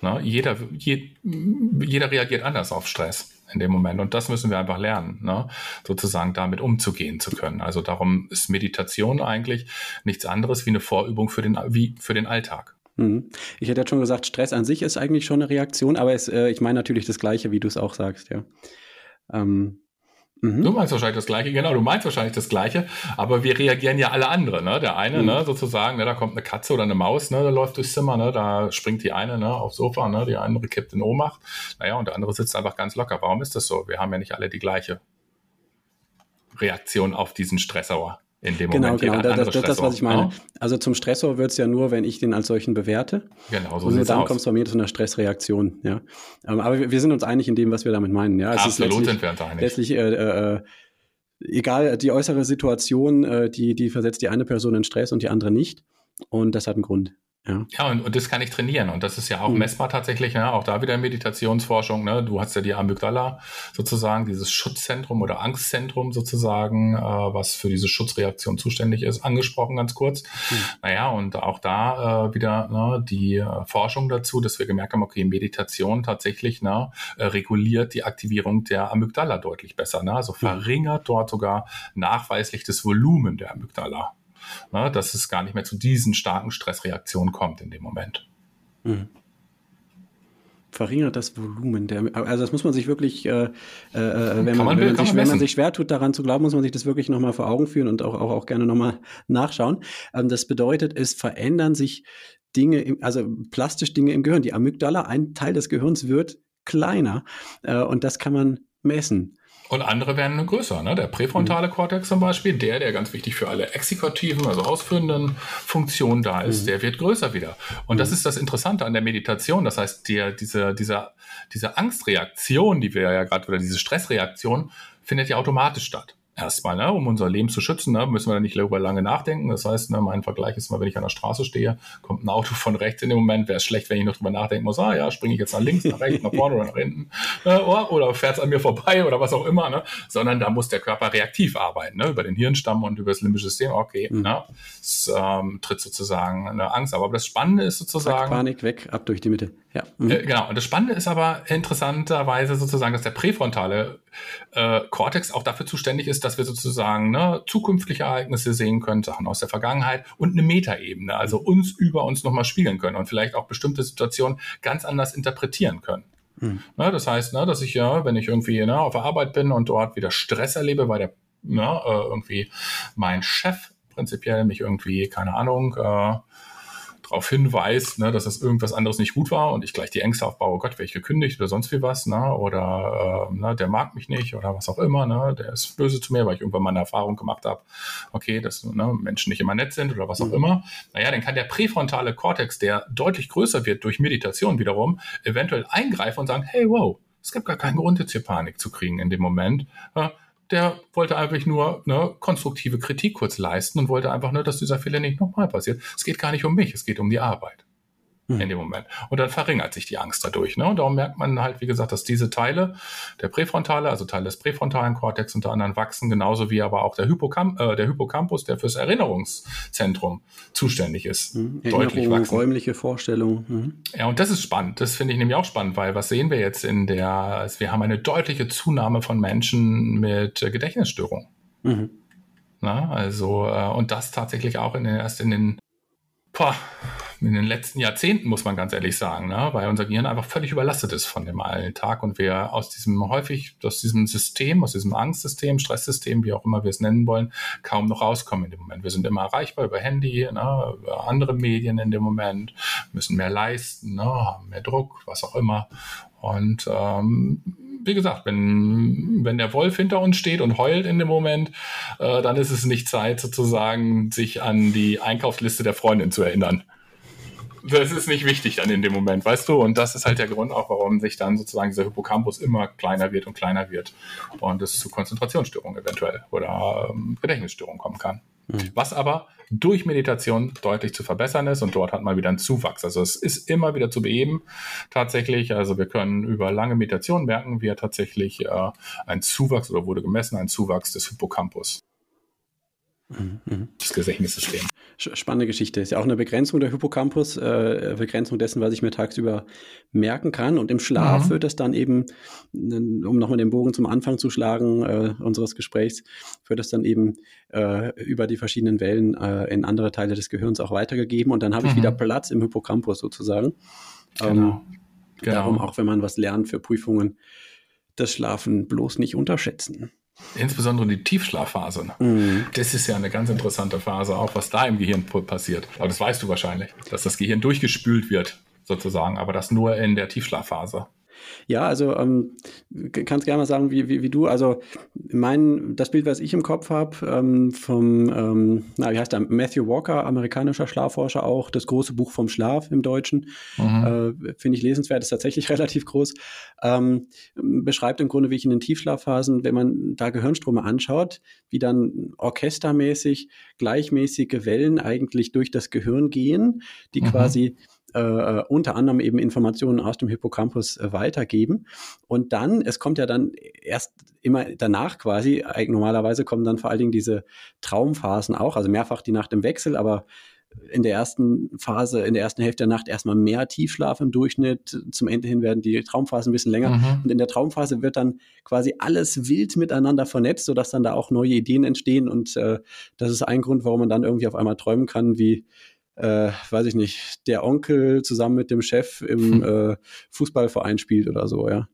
S2: Ne? Jeder, je, jeder reagiert anders auf Stress in dem Moment. Und das müssen wir einfach lernen, ne? sozusagen damit umzugehen zu können. Also darum ist Meditation eigentlich nichts anderes wie eine Vorübung für den, wie für den Alltag.
S1: Mhm. Ich hätte ja schon gesagt, Stress an sich ist eigentlich schon eine Reaktion, aber es, äh, ich meine natürlich das Gleiche, wie du es auch sagst, ja. Ähm,
S2: Mhm. Du meinst wahrscheinlich das Gleiche, genau, du meinst wahrscheinlich das Gleiche, aber wir reagieren ja alle andere, ne? Der eine, mhm. ne, sozusagen, ne, da kommt eine Katze oder eine Maus, ne, da läuft durchs Zimmer, ne, da springt die eine, ne, aufs Sofa, ne, die andere kippt in Ohnmacht. Naja, und der andere sitzt einfach ganz locker. Warum ist das so? Wir haben ja nicht alle die gleiche Reaktion auf diesen Stressauer in dem
S1: genau,
S2: Moment.
S1: Genau, genau. Das, das, das, was ich meine. Ja? Also zum Stressor wird es ja nur, wenn ich den als solchen bewerte.
S2: Genau, so
S1: Und nur dann kommt es bei mir zu einer Stressreaktion. Ja. Ähm, aber wir, wir, sind uns einig in dem, was wir damit meinen. Ja,
S2: es Absolut sind wir uns einig.
S1: Letztlich, äh, äh, egal, die äußere Situation, äh, die, die versetzt die eine Person in Stress und die andere nicht. Und das hat einen Grund. Ja,
S2: ja und, und das kann ich trainieren. Und das ist ja auch mhm. messbar tatsächlich, ne? auch da wieder Meditationsforschung. Ne? Du hast ja die Amygdala sozusagen, dieses Schutzzentrum oder Angstzentrum sozusagen, äh, was für diese Schutzreaktion zuständig ist, angesprochen ganz kurz. Mhm. Naja, und auch da äh, wieder ne, die äh, Forschung dazu, dass wir gemerkt haben, okay, Meditation tatsächlich ne, äh, reguliert die Aktivierung der Amygdala deutlich besser. Ne? Also mhm. verringert dort sogar nachweislich das Volumen der Amygdala ne, dass es gar nicht mehr zu diesen starken Stressreaktionen kommt in dem Moment. Mhm.
S1: Verringert das Volumen der, also das muss man sich wirklich, äh, äh, äh wenn, man, man, wenn, man sich, wenn man sich schwer tut, daran zu glauben, muss man sich das wirklich nochmal vor Augen führen und auch, auch, auch gerne nochmal nachschauen. Ähm, das bedeutet, es verändern sich Dinge, im, also plastisch Dinge im Gehirn. Die Amygdala, ein Teil des Gehirns wird kleiner äh, und das kann man messen.
S2: Und andere werden größer. Ne? Der präfrontale mhm. Kortex zum Beispiel, der, der ganz wichtig für alle exekutiven, also ausführenden Funktionen da ist, mhm. der wird größer wieder. Und mhm. das ist das Interessante an der Meditation. Das heißt, der, diese, diese, diese Angstreaktion, die wir ja gerade, oder diese Stressreaktion, findet ja automatisch statt erstmal, ne, um unser Leben zu schützen, ne, müssen wir da nicht darüber lange nachdenken. Das heißt, ne, mein Vergleich ist mal, wenn ich an der Straße stehe, kommt ein Auto von rechts in dem Moment, wäre es schlecht, wenn ich noch drüber nachdenken muss, ah ja, springe ich jetzt nach links, nach rechts, nach vorne oder nach hinten, äh, oder, oder fährt es an mir vorbei oder was auch immer, ne? sondern da muss der Körper reaktiv arbeiten, ne? über den Hirnstamm und über das limbische System, okay, mhm. ne? es ähm, tritt sozusagen eine Angst. Aber das Spannende ist sozusagen...
S1: Panik weg, ab durch die Mitte. Ja.
S2: Mhm. Äh, genau, und das Spannende ist aber interessanterweise sozusagen, dass der präfrontale äh, Kortex auch dafür zuständig ist, dass wir sozusagen ne, zukünftige Ereignisse sehen können, Sachen aus der Vergangenheit und eine Metaebene, also uns über uns nochmal spiegeln können und vielleicht auch bestimmte Situationen ganz anders interpretieren können. Mhm. Ne, das heißt, ne, dass ich ja, wenn ich irgendwie ne, auf der Arbeit bin und dort wieder Stress erlebe, weil der ne, äh, irgendwie mein Chef prinzipiell mich irgendwie, keine Ahnung, äh, darauf hinweist, ne, dass das irgendwas anderes nicht gut war und ich gleich die Ängste aufbaue, oh Gott, werde ich gekündigt oder sonst wie was, ne, oder äh, ne, der mag mich nicht oder was auch immer, ne, der ist böse zu mir, weil ich irgendwann mal eine Erfahrung gemacht habe, okay, dass ne, Menschen nicht immer nett sind oder was auch mhm. immer. Naja, dann kann der präfrontale Kortex, der deutlich größer wird durch Meditation wiederum, eventuell eingreifen und sagen, hey, wow, es gibt gar keinen Grund, jetzt hier Panik zu kriegen in dem Moment. Ja, der wollte einfach nur eine konstruktive Kritik kurz leisten und wollte einfach nur, dass dieser Fehler nicht nochmal passiert. Es geht gar nicht um mich, es geht um die Arbeit mhm. in dem Moment. Und dann verringert sich die Angst dadurch. Ne? Und darum merkt man halt, wie gesagt, dass diese Teile, der Präfrontale, also Teile des präfrontalen Kortex unter anderem wachsen, genauso wie aber auch der, Hippocamp äh, der Hippocampus, der fürs Erinnerungszentrum zuständig ist.
S1: Mhm. Deutlich wachsen. räumliche Vorstellung.
S2: Mhm. Ja, und das ist spannend. Das finde ich nämlich auch spannend, weil was sehen wir jetzt in der, also wir haben eine deutliche Zunahme von Menschen mit äh, Gedächtnisstörungen. Mhm. Na, also, äh, und das tatsächlich auch in den, erst in den, boah, in den letzten Jahrzehnten, muss man ganz ehrlich sagen, ne? weil unser Gehirn einfach völlig überlastet ist von dem Alltag und wir aus diesem häufig, aus diesem System, aus diesem Angstsystem, Stresssystem, wie auch immer wir es nennen wollen, kaum noch rauskommen in dem Moment. Wir sind immer erreichbar über Handy, ne? über andere Medien in dem Moment, müssen mehr leisten, ne? haben mehr Druck, was auch immer. Und ähm, wie gesagt, wenn, wenn der Wolf hinter uns steht und heult in dem Moment, äh, dann ist es nicht Zeit, sozusagen sich an die Einkaufsliste der Freundin zu erinnern das ist nicht wichtig dann in dem Moment, weißt du? Und das ist halt der Grund auch, warum sich dann sozusagen dieser Hippocampus immer kleiner wird und kleiner wird und es zu Konzentrationsstörungen eventuell oder ähm, Gedächtnisstörungen kommen kann. Mhm. Was aber durch Meditation deutlich zu verbessern ist und dort hat man wieder einen Zuwachs. Also es ist immer wieder zu beheben tatsächlich. Also wir können über lange Meditation merken wir tatsächlich äh, einen Zuwachs oder wurde gemessen, ein Zuwachs des Hippocampus.
S1: Mhm. Das Gedächtnissystem. Spannende Geschichte. Ist ja auch eine Begrenzung der Hippocampus, äh, Begrenzung dessen, was ich mir tagsüber merken kann. Und im Schlaf mhm. wird es dann eben, um nochmal den Bogen zum Anfang zu schlagen äh, unseres Gesprächs, wird es dann eben äh, über die verschiedenen Wellen äh, in andere Teile des Gehirns auch weitergegeben. Und dann habe ich mhm. wieder Platz im Hippocampus sozusagen. Genau. Ähm, genau. Darum, auch wenn man was lernt für Prüfungen, das Schlafen bloß nicht unterschätzen.
S2: Insbesondere die Tiefschlafphase. Mhm. Das ist ja eine ganz interessante Phase, auch was da im Gehirn passiert. Aber das weißt du wahrscheinlich, dass das Gehirn durchgespült wird, sozusagen, aber das nur in der Tiefschlafphase.
S1: Ja, also ähm, kannst gerne mal sagen, wie, wie, wie du, also mein, das Bild, was ich im Kopf habe, ähm, vom, ähm, na, wie heißt der, Matthew Walker, amerikanischer Schlafforscher auch, das große Buch vom Schlaf im Deutschen, mhm. äh, finde ich lesenswert, ist tatsächlich relativ groß, ähm, beschreibt im Grunde, wie ich in den Tiefschlafphasen, wenn man da Gehirnströme anschaut, wie dann orchestermäßig gleichmäßige Wellen eigentlich durch das Gehirn gehen, die mhm. quasi äh, äh, unter anderem eben Informationen aus dem Hippocampus äh, weitergeben. Und dann, es kommt ja dann erst immer danach quasi, normalerweise kommen dann vor allen Dingen diese Traumphasen auch, also mehrfach die Nacht im Wechsel, aber in der ersten Phase, in der ersten Hälfte der Nacht erstmal mehr Tiefschlaf im Durchschnitt. Zum Ende hin werden die Traumphasen ein bisschen länger. Mhm. Und in der Traumphase wird dann quasi alles wild miteinander vernetzt, sodass dann da auch neue Ideen entstehen. Und äh, das ist ein Grund, warum man dann irgendwie auf einmal träumen kann, wie äh, weiß ich nicht, der Onkel zusammen mit dem Chef im hm. äh, Fußballverein spielt oder so, ja.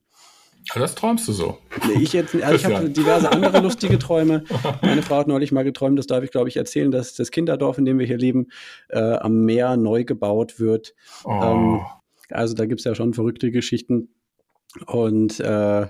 S2: Aber das träumst du so.
S1: Nee, ich jetzt, also ich habe diverse andere lustige Träume. Meine Frau hat neulich mal geträumt, das darf ich glaube ich erzählen, dass das Kinderdorf, in dem wir hier leben, äh, am Meer neu gebaut wird. Oh. Ähm, also da gibt es ja schon verrückte Geschichten. Und äh,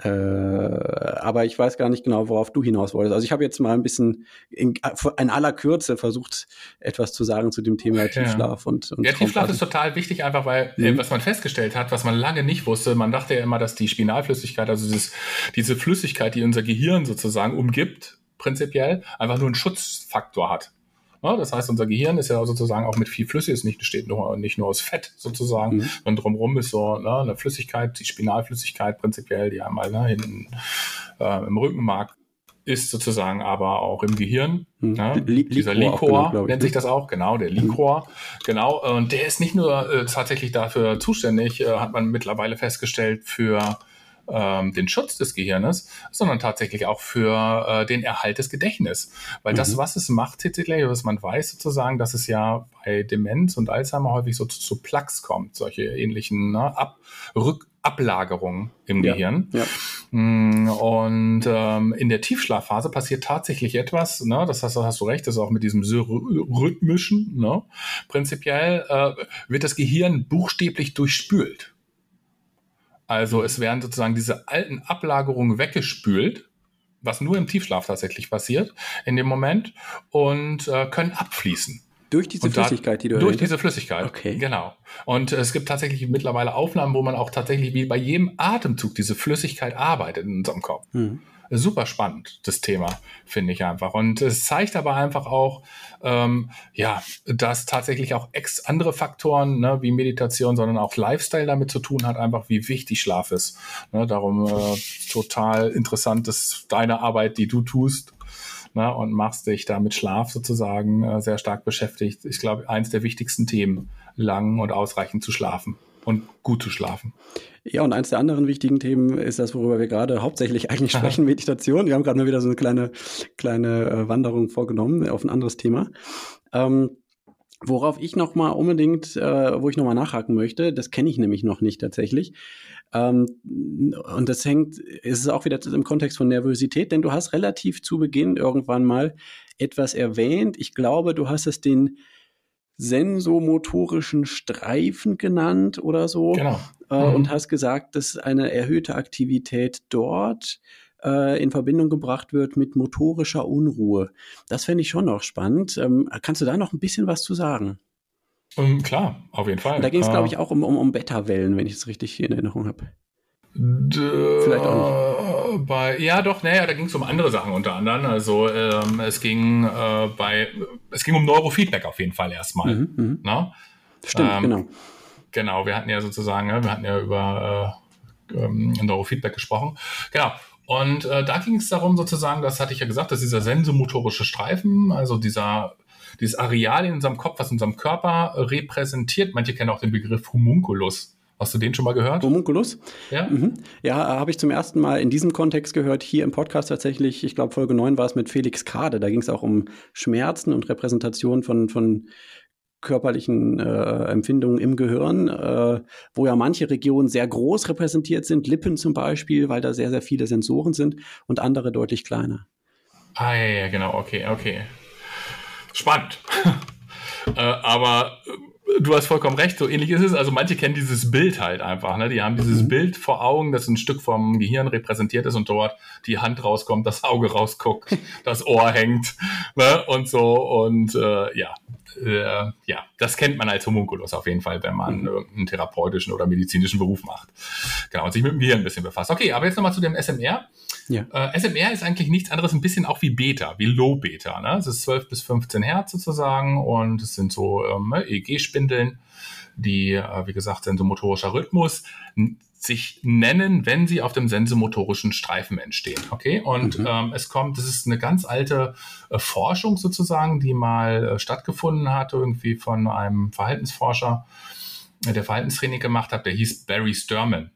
S1: äh, aber ich weiß gar nicht genau, worauf du hinaus wolltest. Also ich habe jetzt mal ein bisschen in, in, aller Kürze versucht, etwas zu sagen zu dem Thema Tiefschlaf ja. und, und
S2: Ja, Tiefschlaf ist total wichtig, einfach weil, äh, mhm. was man festgestellt hat, was man lange nicht wusste, man dachte ja immer, dass die Spinalflüssigkeit, also dieses, diese Flüssigkeit, die unser Gehirn sozusagen umgibt, prinzipiell, einfach nur einen Schutzfaktor hat. Das heißt, unser Gehirn ist ja sozusagen auch mit viel Flüssig, es nicht, besteht nur, nicht nur aus Fett sozusagen, mhm. sondern drumherum ist so ne, eine Flüssigkeit, die Spinalflüssigkeit prinzipiell, die einmal ne, hinten äh, im Rückenmark ist sozusagen aber auch im Gehirn. Mhm. Ne? Dieser Liquor nennt ne? sich das auch, genau, der Liquor. Mhm. Genau, und der ist nicht nur äh, tatsächlich dafür zuständig, äh, hat man mittlerweile festgestellt, für ähm, den Schutz des Gehirnes, sondern tatsächlich auch für äh, den Erhalt des Gedächtnisses. Weil mhm. das, was es macht, tatsächlich, was man weiß sozusagen, dass es ja bei Demenz und Alzheimer häufig so zu, zu Plaques kommt, solche ähnlichen ne, Ab Rück Ablagerungen im ja, Gehirn. Ja. Mm, und ähm, in der Tiefschlafphase passiert tatsächlich etwas, ne? das hast, hast du recht, das ist auch mit diesem rhythmischen, ne? prinzipiell äh, wird das Gehirn buchstäblich durchspült. Also es werden sozusagen diese alten Ablagerungen weggespült, was nur im Tiefschlaf tatsächlich passiert in dem Moment und äh, können abfließen.
S1: Durch diese Flüssigkeit, die du
S2: Durch diese Flüssigkeit, okay. genau. Und es gibt tatsächlich mittlerweile Aufnahmen, wo man auch tatsächlich wie bei jedem Atemzug diese Flüssigkeit arbeitet in unserem Kopf. Mhm. Super spannend, das Thema, finde ich einfach. Und es zeigt aber einfach auch, ähm, ja, dass tatsächlich auch ex andere Faktoren ne, wie Meditation, sondern auch Lifestyle damit zu tun hat, einfach wie wichtig Schlaf ist. Ne, darum äh, total interessant ist deine Arbeit, die du tust. Ne, und machst dich da mit Schlaf sozusagen äh, sehr stark beschäftigt. Ich glaube, eins der wichtigsten Themen, lang und ausreichend zu schlafen und gut zu schlafen.
S1: Ja, und eins der anderen wichtigen Themen ist das, worüber wir gerade hauptsächlich eigentlich sprechen, Meditation. Wir haben gerade mal wieder so eine kleine, kleine äh, Wanderung vorgenommen auf ein anderes Thema. Ähm, worauf ich noch mal unbedingt, äh, wo ich noch mal nachhaken möchte, das kenne ich nämlich noch nicht tatsächlich. Ähm, und das hängt, ist es auch wieder im Kontext von Nervosität, denn du hast relativ zu Beginn irgendwann mal etwas erwähnt. Ich glaube, du hast es den sensomotorischen Streifen genannt oder so. Genau. Äh, mhm. Und hast gesagt, dass eine erhöhte Aktivität dort äh, in Verbindung gebracht wird mit motorischer Unruhe. Das fände ich schon noch spannend. Ähm, kannst du da noch ein bisschen was zu sagen?
S2: Um, ähm, klar, auf jeden Fall.
S1: Und da ging es, glaube ich, auch um, um, um Beta-Wellen, wenn ich es richtig in Erinnerung habe.
S2: Vielleicht auch nicht. Bei, ja, doch, naja, da ging es um andere Sachen unter anderem. Also ähm, es ging äh, bei, es ging um Neurofeedback auf jeden Fall erstmal. Mhm, mhm.
S1: ne? Stimmt, ähm, genau.
S2: Genau, wir hatten ja sozusagen, wir hatten ja über äh, ähm, Neurofeedback gesprochen. Genau. Und äh, da ging es darum, sozusagen, das hatte ich ja gesagt, dass dieser sensomotorische Streifen, also dieser dieses Areal in unserem Kopf, was unserem Körper repräsentiert. Manche kennen auch den Begriff Homunculus. Hast du den schon mal gehört?
S1: Homunculus? Ja. Mhm. Ja, habe ich zum ersten Mal in diesem Kontext gehört, hier im Podcast tatsächlich. Ich glaube, Folge 9 war es mit Felix Kade. Da ging es auch um Schmerzen und Repräsentation von, von körperlichen äh, Empfindungen im Gehirn, äh, wo ja manche Regionen sehr groß repräsentiert sind, Lippen zum Beispiel, weil da sehr, sehr viele Sensoren sind und andere deutlich kleiner.
S2: Ah, ja, ja genau, okay, okay. Spannend. äh, aber du hast vollkommen recht, so ähnlich ist es. Also manche kennen dieses Bild halt einfach, ne? Die haben dieses mhm. Bild vor Augen, das ein Stück vom Gehirn repräsentiert ist und dort die Hand rauskommt, das Auge rausguckt, das Ohr hängt, ne? Und so und äh, ja, äh, ja, das kennt man als Homunculus auf jeden Fall, wenn man mhm. irgendeinen therapeutischen oder medizinischen Beruf macht. Genau, und sich mit dem Gehirn ein bisschen befasst. Okay, aber jetzt nochmal zu dem SMR. Ja. Äh, SMR ist eigentlich nichts anderes, ein bisschen auch wie Beta, wie Low Beta. Ne? Es ist 12 bis 15 Hertz sozusagen und es sind so ähm, EEG-Spindeln, die, äh, wie gesagt, sensomotorischer Rhythmus sich nennen, wenn sie auf dem sensomotorischen Streifen entstehen. Okay, und mhm. ähm, es kommt, das ist eine ganz alte äh, Forschung sozusagen, die mal äh, stattgefunden hat, irgendwie von einem Verhaltensforscher, der Verhaltenstraining gemacht hat, der hieß Barry Sturman.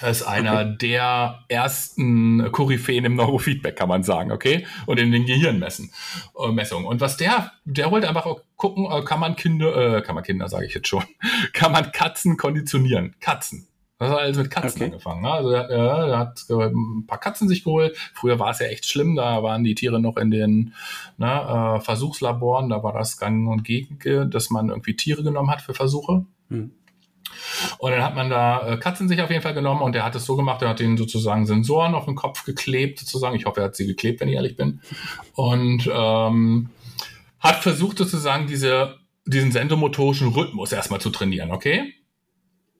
S2: Er ist einer okay. der ersten Koryphäen im Neurofeedback, kann man sagen, okay? Und in den Gehirnmessen, äh, Messungen. Und was der, der wollte einfach gucken, äh, kann man Kinder, äh, kann man Kinder, sage ich jetzt schon, kann man Katzen konditionieren. Katzen. Das hat alles mit Katzen okay. angefangen. Ne? Also er hat, er hat ein paar Katzen sich geholt. Früher war es ja echt schlimm, da waren die Tiere noch in den ne, äh, Versuchslaboren, da war das gang und gegen, dass man irgendwie Tiere genommen hat für Versuche. Hm. Und dann hat man da äh, Katzen sich auf jeden Fall genommen und er hat es so gemacht, er hat ihnen sozusagen Sensoren auf den Kopf geklebt, sozusagen. Ich hoffe, er hat sie geklebt, wenn ich ehrlich bin. Und ähm, hat versucht sozusagen diese, diesen sensomotorischen Rhythmus erstmal zu trainieren, okay?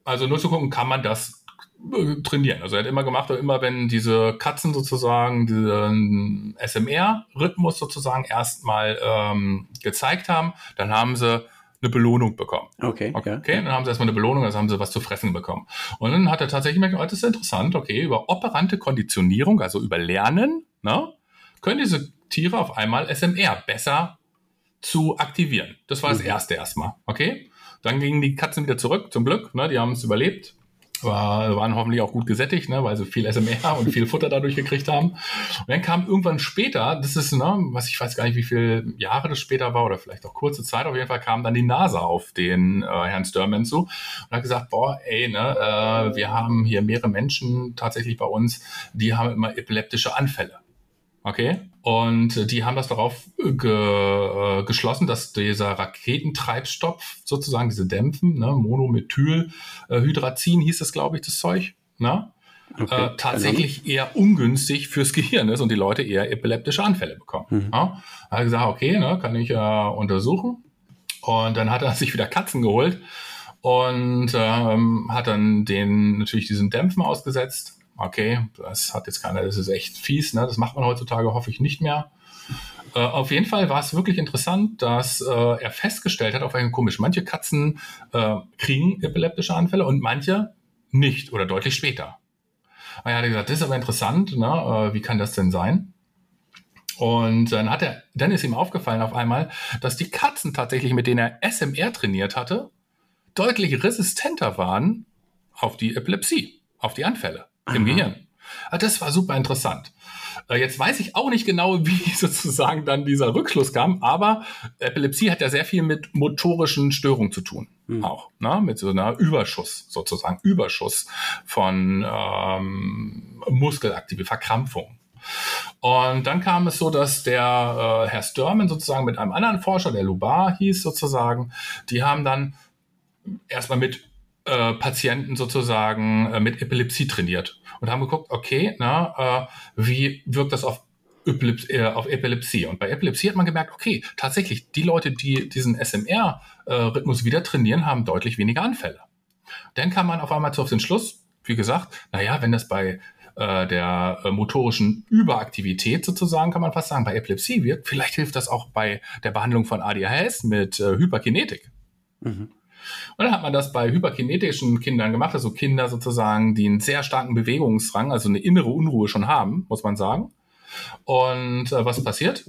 S2: Also nur zu gucken, kann man das äh, trainieren. Also er hat immer gemacht, immer wenn diese Katzen sozusagen diesen SMR-Rhythmus sozusagen erstmal ähm, gezeigt haben, dann haben sie eine Belohnung bekommen.
S1: Okay. Okay, ja.
S2: dann haben sie erstmal eine Belohnung, also haben sie was zu fressen bekommen. Und dann hat er tatsächlich gemerkt, oh, das ist interessant, okay, über operante Konditionierung, also über Lernen, ne, können diese Tiere auf einmal SMR besser zu aktivieren. Das war das mhm. erste erstmal, okay? Dann gingen die Katzen wieder zurück, zum Glück. Ne? Die haben es überlebt. War, waren hoffentlich auch gut gesättigt, ne? weil sie viel SMR und viel Futter dadurch gekriegt haben. Und dann kam irgendwann später, das ist, ne, was ich weiß gar nicht, wie viele Jahre das später war oder vielleicht auch kurze Zeit, auf jeden Fall kam dann die NASA auf den äh, Herrn Sturman zu und hat gesagt, boah, ey, ne, äh, wir haben hier mehrere Menschen tatsächlich bei uns, die haben immer epileptische Anfälle. Okay. Und die haben das darauf ge, äh, geschlossen, dass dieser Raketentreibstoff sozusagen, diese Dämpfen, ne, Monomethylhydrazin hieß das, glaube ich, das Zeug, ne? Okay. Äh, tatsächlich eher ungünstig fürs Gehirn ist und die Leute eher epileptische Anfälle bekommen. Mhm. Ja? Da hat er gesagt, okay, ne, kann ich äh, untersuchen. Und dann hat er sich wieder Katzen geholt und ähm, hat dann den natürlich diesen Dämpfen ausgesetzt okay, das hat jetzt keiner, das ist echt fies, ne? das macht man heutzutage, hoffe ich, nicht mehr. Äh, auf jeden Fall war es wirklich interessant, dass äh, er festgestellt hat, auf einen komisch, manche Katzen äh, kriegen epileptische Anfälle und manche nicht oder deutlich später. Und er hat gesagt, das ist aber interessant, ne? Äh, wie kann das denn sein? Und dann hat er, dann ist ihm aufgefallen auf einmal, dass die Katzen tatsächlich, mit denen er SMR trainiert hatte, deutlich resistenter waren auf die Epilepsie, auf die Anfälle Aha. im Gehirn. Ah, das war super interessant. Äh, jetzt weiß ich auch nicht genau, wie sozusagen dann dieser Rückschluss kam, aber Epilepsie hat ja sehr viel mit motorischen Störungen zu tun. Mhm. Auch, ne? mit so einer Überschuss, sozusagen Überschuss von ähm, Muskelaktive, Verkrampfung. Und dann kam es so, dass der äh, Herr Sturman sozusagen mit einem anderen Forscher, der Lubar hieß sozusagen, die haben dann erstmal mit äh, Patienten sozusagen äh, mit Epilepsie trainiert und haben geguckt, okay, na, äh, wie wirkt das auf Epilepsie, äh, auf Epilepsie. Und bei Epilepsie hat man gemerkt, okay, tatsächlich, die Leute, die diesen SMR-Rhythmus äh, wieder trainieren, haben deutlich weniger Anfälle. Dann kam man auf einmal zu auf den Schluss, wie gesagt, naja, wenn das bei äh, der äh, motorischen Überaktivität sozusagen, kann man fast sagen, bei Epilepsie wirkt, vielleicht hilft das auch bei der Behandlung von ADHS mit Hyperkinetik. Mhm. Und dann hat man das bei hyperkinetischen Kindern gemacht, also Kinder sozusagen, die einen sehr starken Bewegungsdrang, also eine innere Unruhe schon haben, muss man sagen. Und äh, was passiert?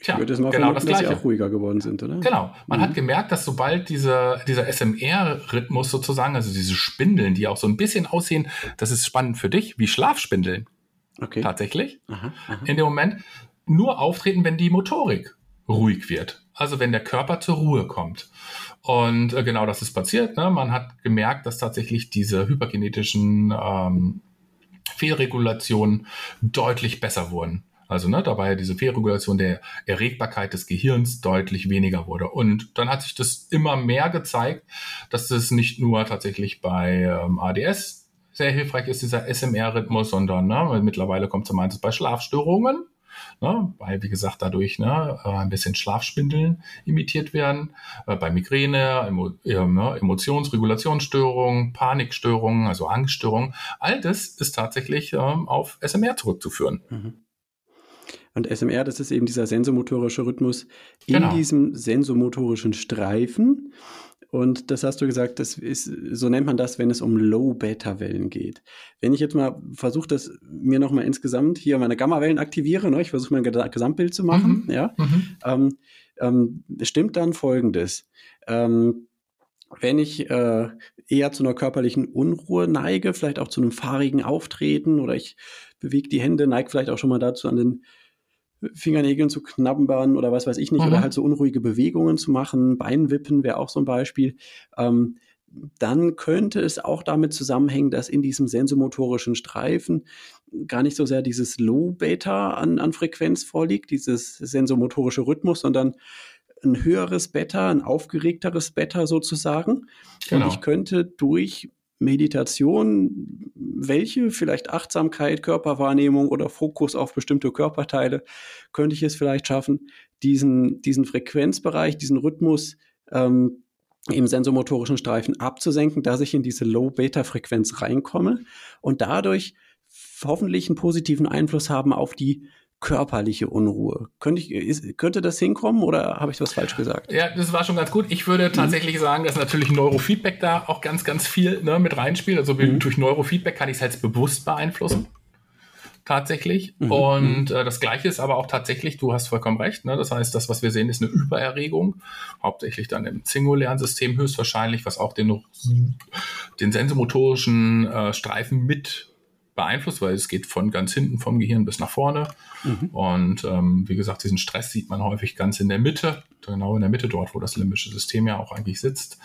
S1: Tja, ich würde es mal genau vermuten, das sie auch ruhiger geworden sind, oder?
S2: Genau. Man mhm. hat gemerkt, dass sobald diese, dieser SMR-Rhythmus sozusagen, also diese Spindeln, die auch so ein bisschen aussehen, das ist spannend für dich, wie Schlafspindeln. Okay. Tatsächlich. Aha, aha. In dem Moment nur auftreten, wenn die Motorik ruhig wird. Also wenn der Körper zur Ruhe kommt. Und äh, genau das ist passiert. Ne? Man hat gemerkt, dass tatsächlich diese hyperkinetischen ähm, Fehlregulationen deutlich besser wurden. Also ne, dabei diese Fehlregulation der Erregbarkeit des Gehirns deutlich weniger wurde. Und dann hat sich das immer mehr gezeigt, dass das nicht nur tatsächlich bei ähm, ADS sehr hilfreich ist, dieser SMR-Rhythmus, sondern ne, mittlerweile kommt es bei Schlafstörungen ne, weil, wie gesagt, dadurch ne, äh, ein bisschen Schlafspindeln imitiert werden. Äh, bei Migräne, Emo, äh, ne, Emotionsregulationsstörungen, Panikstörungen, also Angststörungen. All das ist tatsächlich ähm, auf SMR zurückzuführen. Mhm.
S1: Und SMR, das ist eben dieser sensomotorische Rhythmus in genau. diesem sensomotorischen Streifen. Und das hast du gesagt, das ist, so nennt man das, wenn es um Low-Beta-Wellen geht. Wenn ich jetzt mal versuche, das mir nochmal insgesamt hier meine Gamma-Wellen aktiviere, ne, ich versuche mein Gesamtbild zu machen, mhm. ja, mhm. Ähm, ähm, stimmt dann folgendes. Ähm, wenn ich äh, eher zu einer körperlichen Unruhe neige, vielleicht auch zu einem fahrigen Auftreten oder ich bewege die Hände, neige vielleicht auch schon mal dazu, an den Fingernägeln zu knabbern oder was weiß ich nicht, mhm. oder halt so unruhige Bewegungen zu machen, Beinwippen wäre auch so ein Beispiel, ähm, dann könnte es auch damit zusammenhängen, dass in diesem sensomotorischen Streifen gar nicht so sehr dieses Low-Beta an, an Frequenz vorliegt, dieses sensomotorische Rhythmus, sondern ein höheres Beta, ein aufgeregteres Beta sozusagen. Genau. Und ich könnte durch Meditation, welche vielleicht Achtsamkeit, Körperwahrnehmung oder Fokus auf bestimmte Körperteile, könnte ich es vielleicht schaffen, diesen, diesen Frequenzbereich, diesen Rhythmus ähm, im sensomotorischen Streifen abzusenken, dass ich in diese Low-Beta-Frequenz reinkomme und dadurch hoffentlich einen positiven Einfluss haben auf die körperliche Unruhe. Könnte, ich, ist, könnte das hinkommen oder habe ich was falsch gesagt?
S2: Ja, das war schon ganz gut. Ich würde mhm. tatsächlich mhm. sagen, dass natürlich Neurofeedback da auch ganz, ganz viel ne, mit reinspielt. Also mhm. durch Neurofeedback kann ich es halt bewusst beeinflussen. Tatsächlich. Mhm. Und mhm. äh, das Gleiche ist aber auch tatsächlich, du hast vollkommen recht. Ne? Das heißt, das, was wir sehen, ist eine Übererregung. Hauptsächlich dann im zingulären System höchstwahrscheinlich, was auch den, den sensomotorischen äh, Streifen mit beeinflusst, weil es geht von ganz hinten vom Gehirn bis nach vorne. Mhm. Und ähm, wie gesagt, diesen Stress sieht man häufig ganz in der Mitte, genau in der Mitte dort, wo das limbische System ja auch eigentlich sitzt,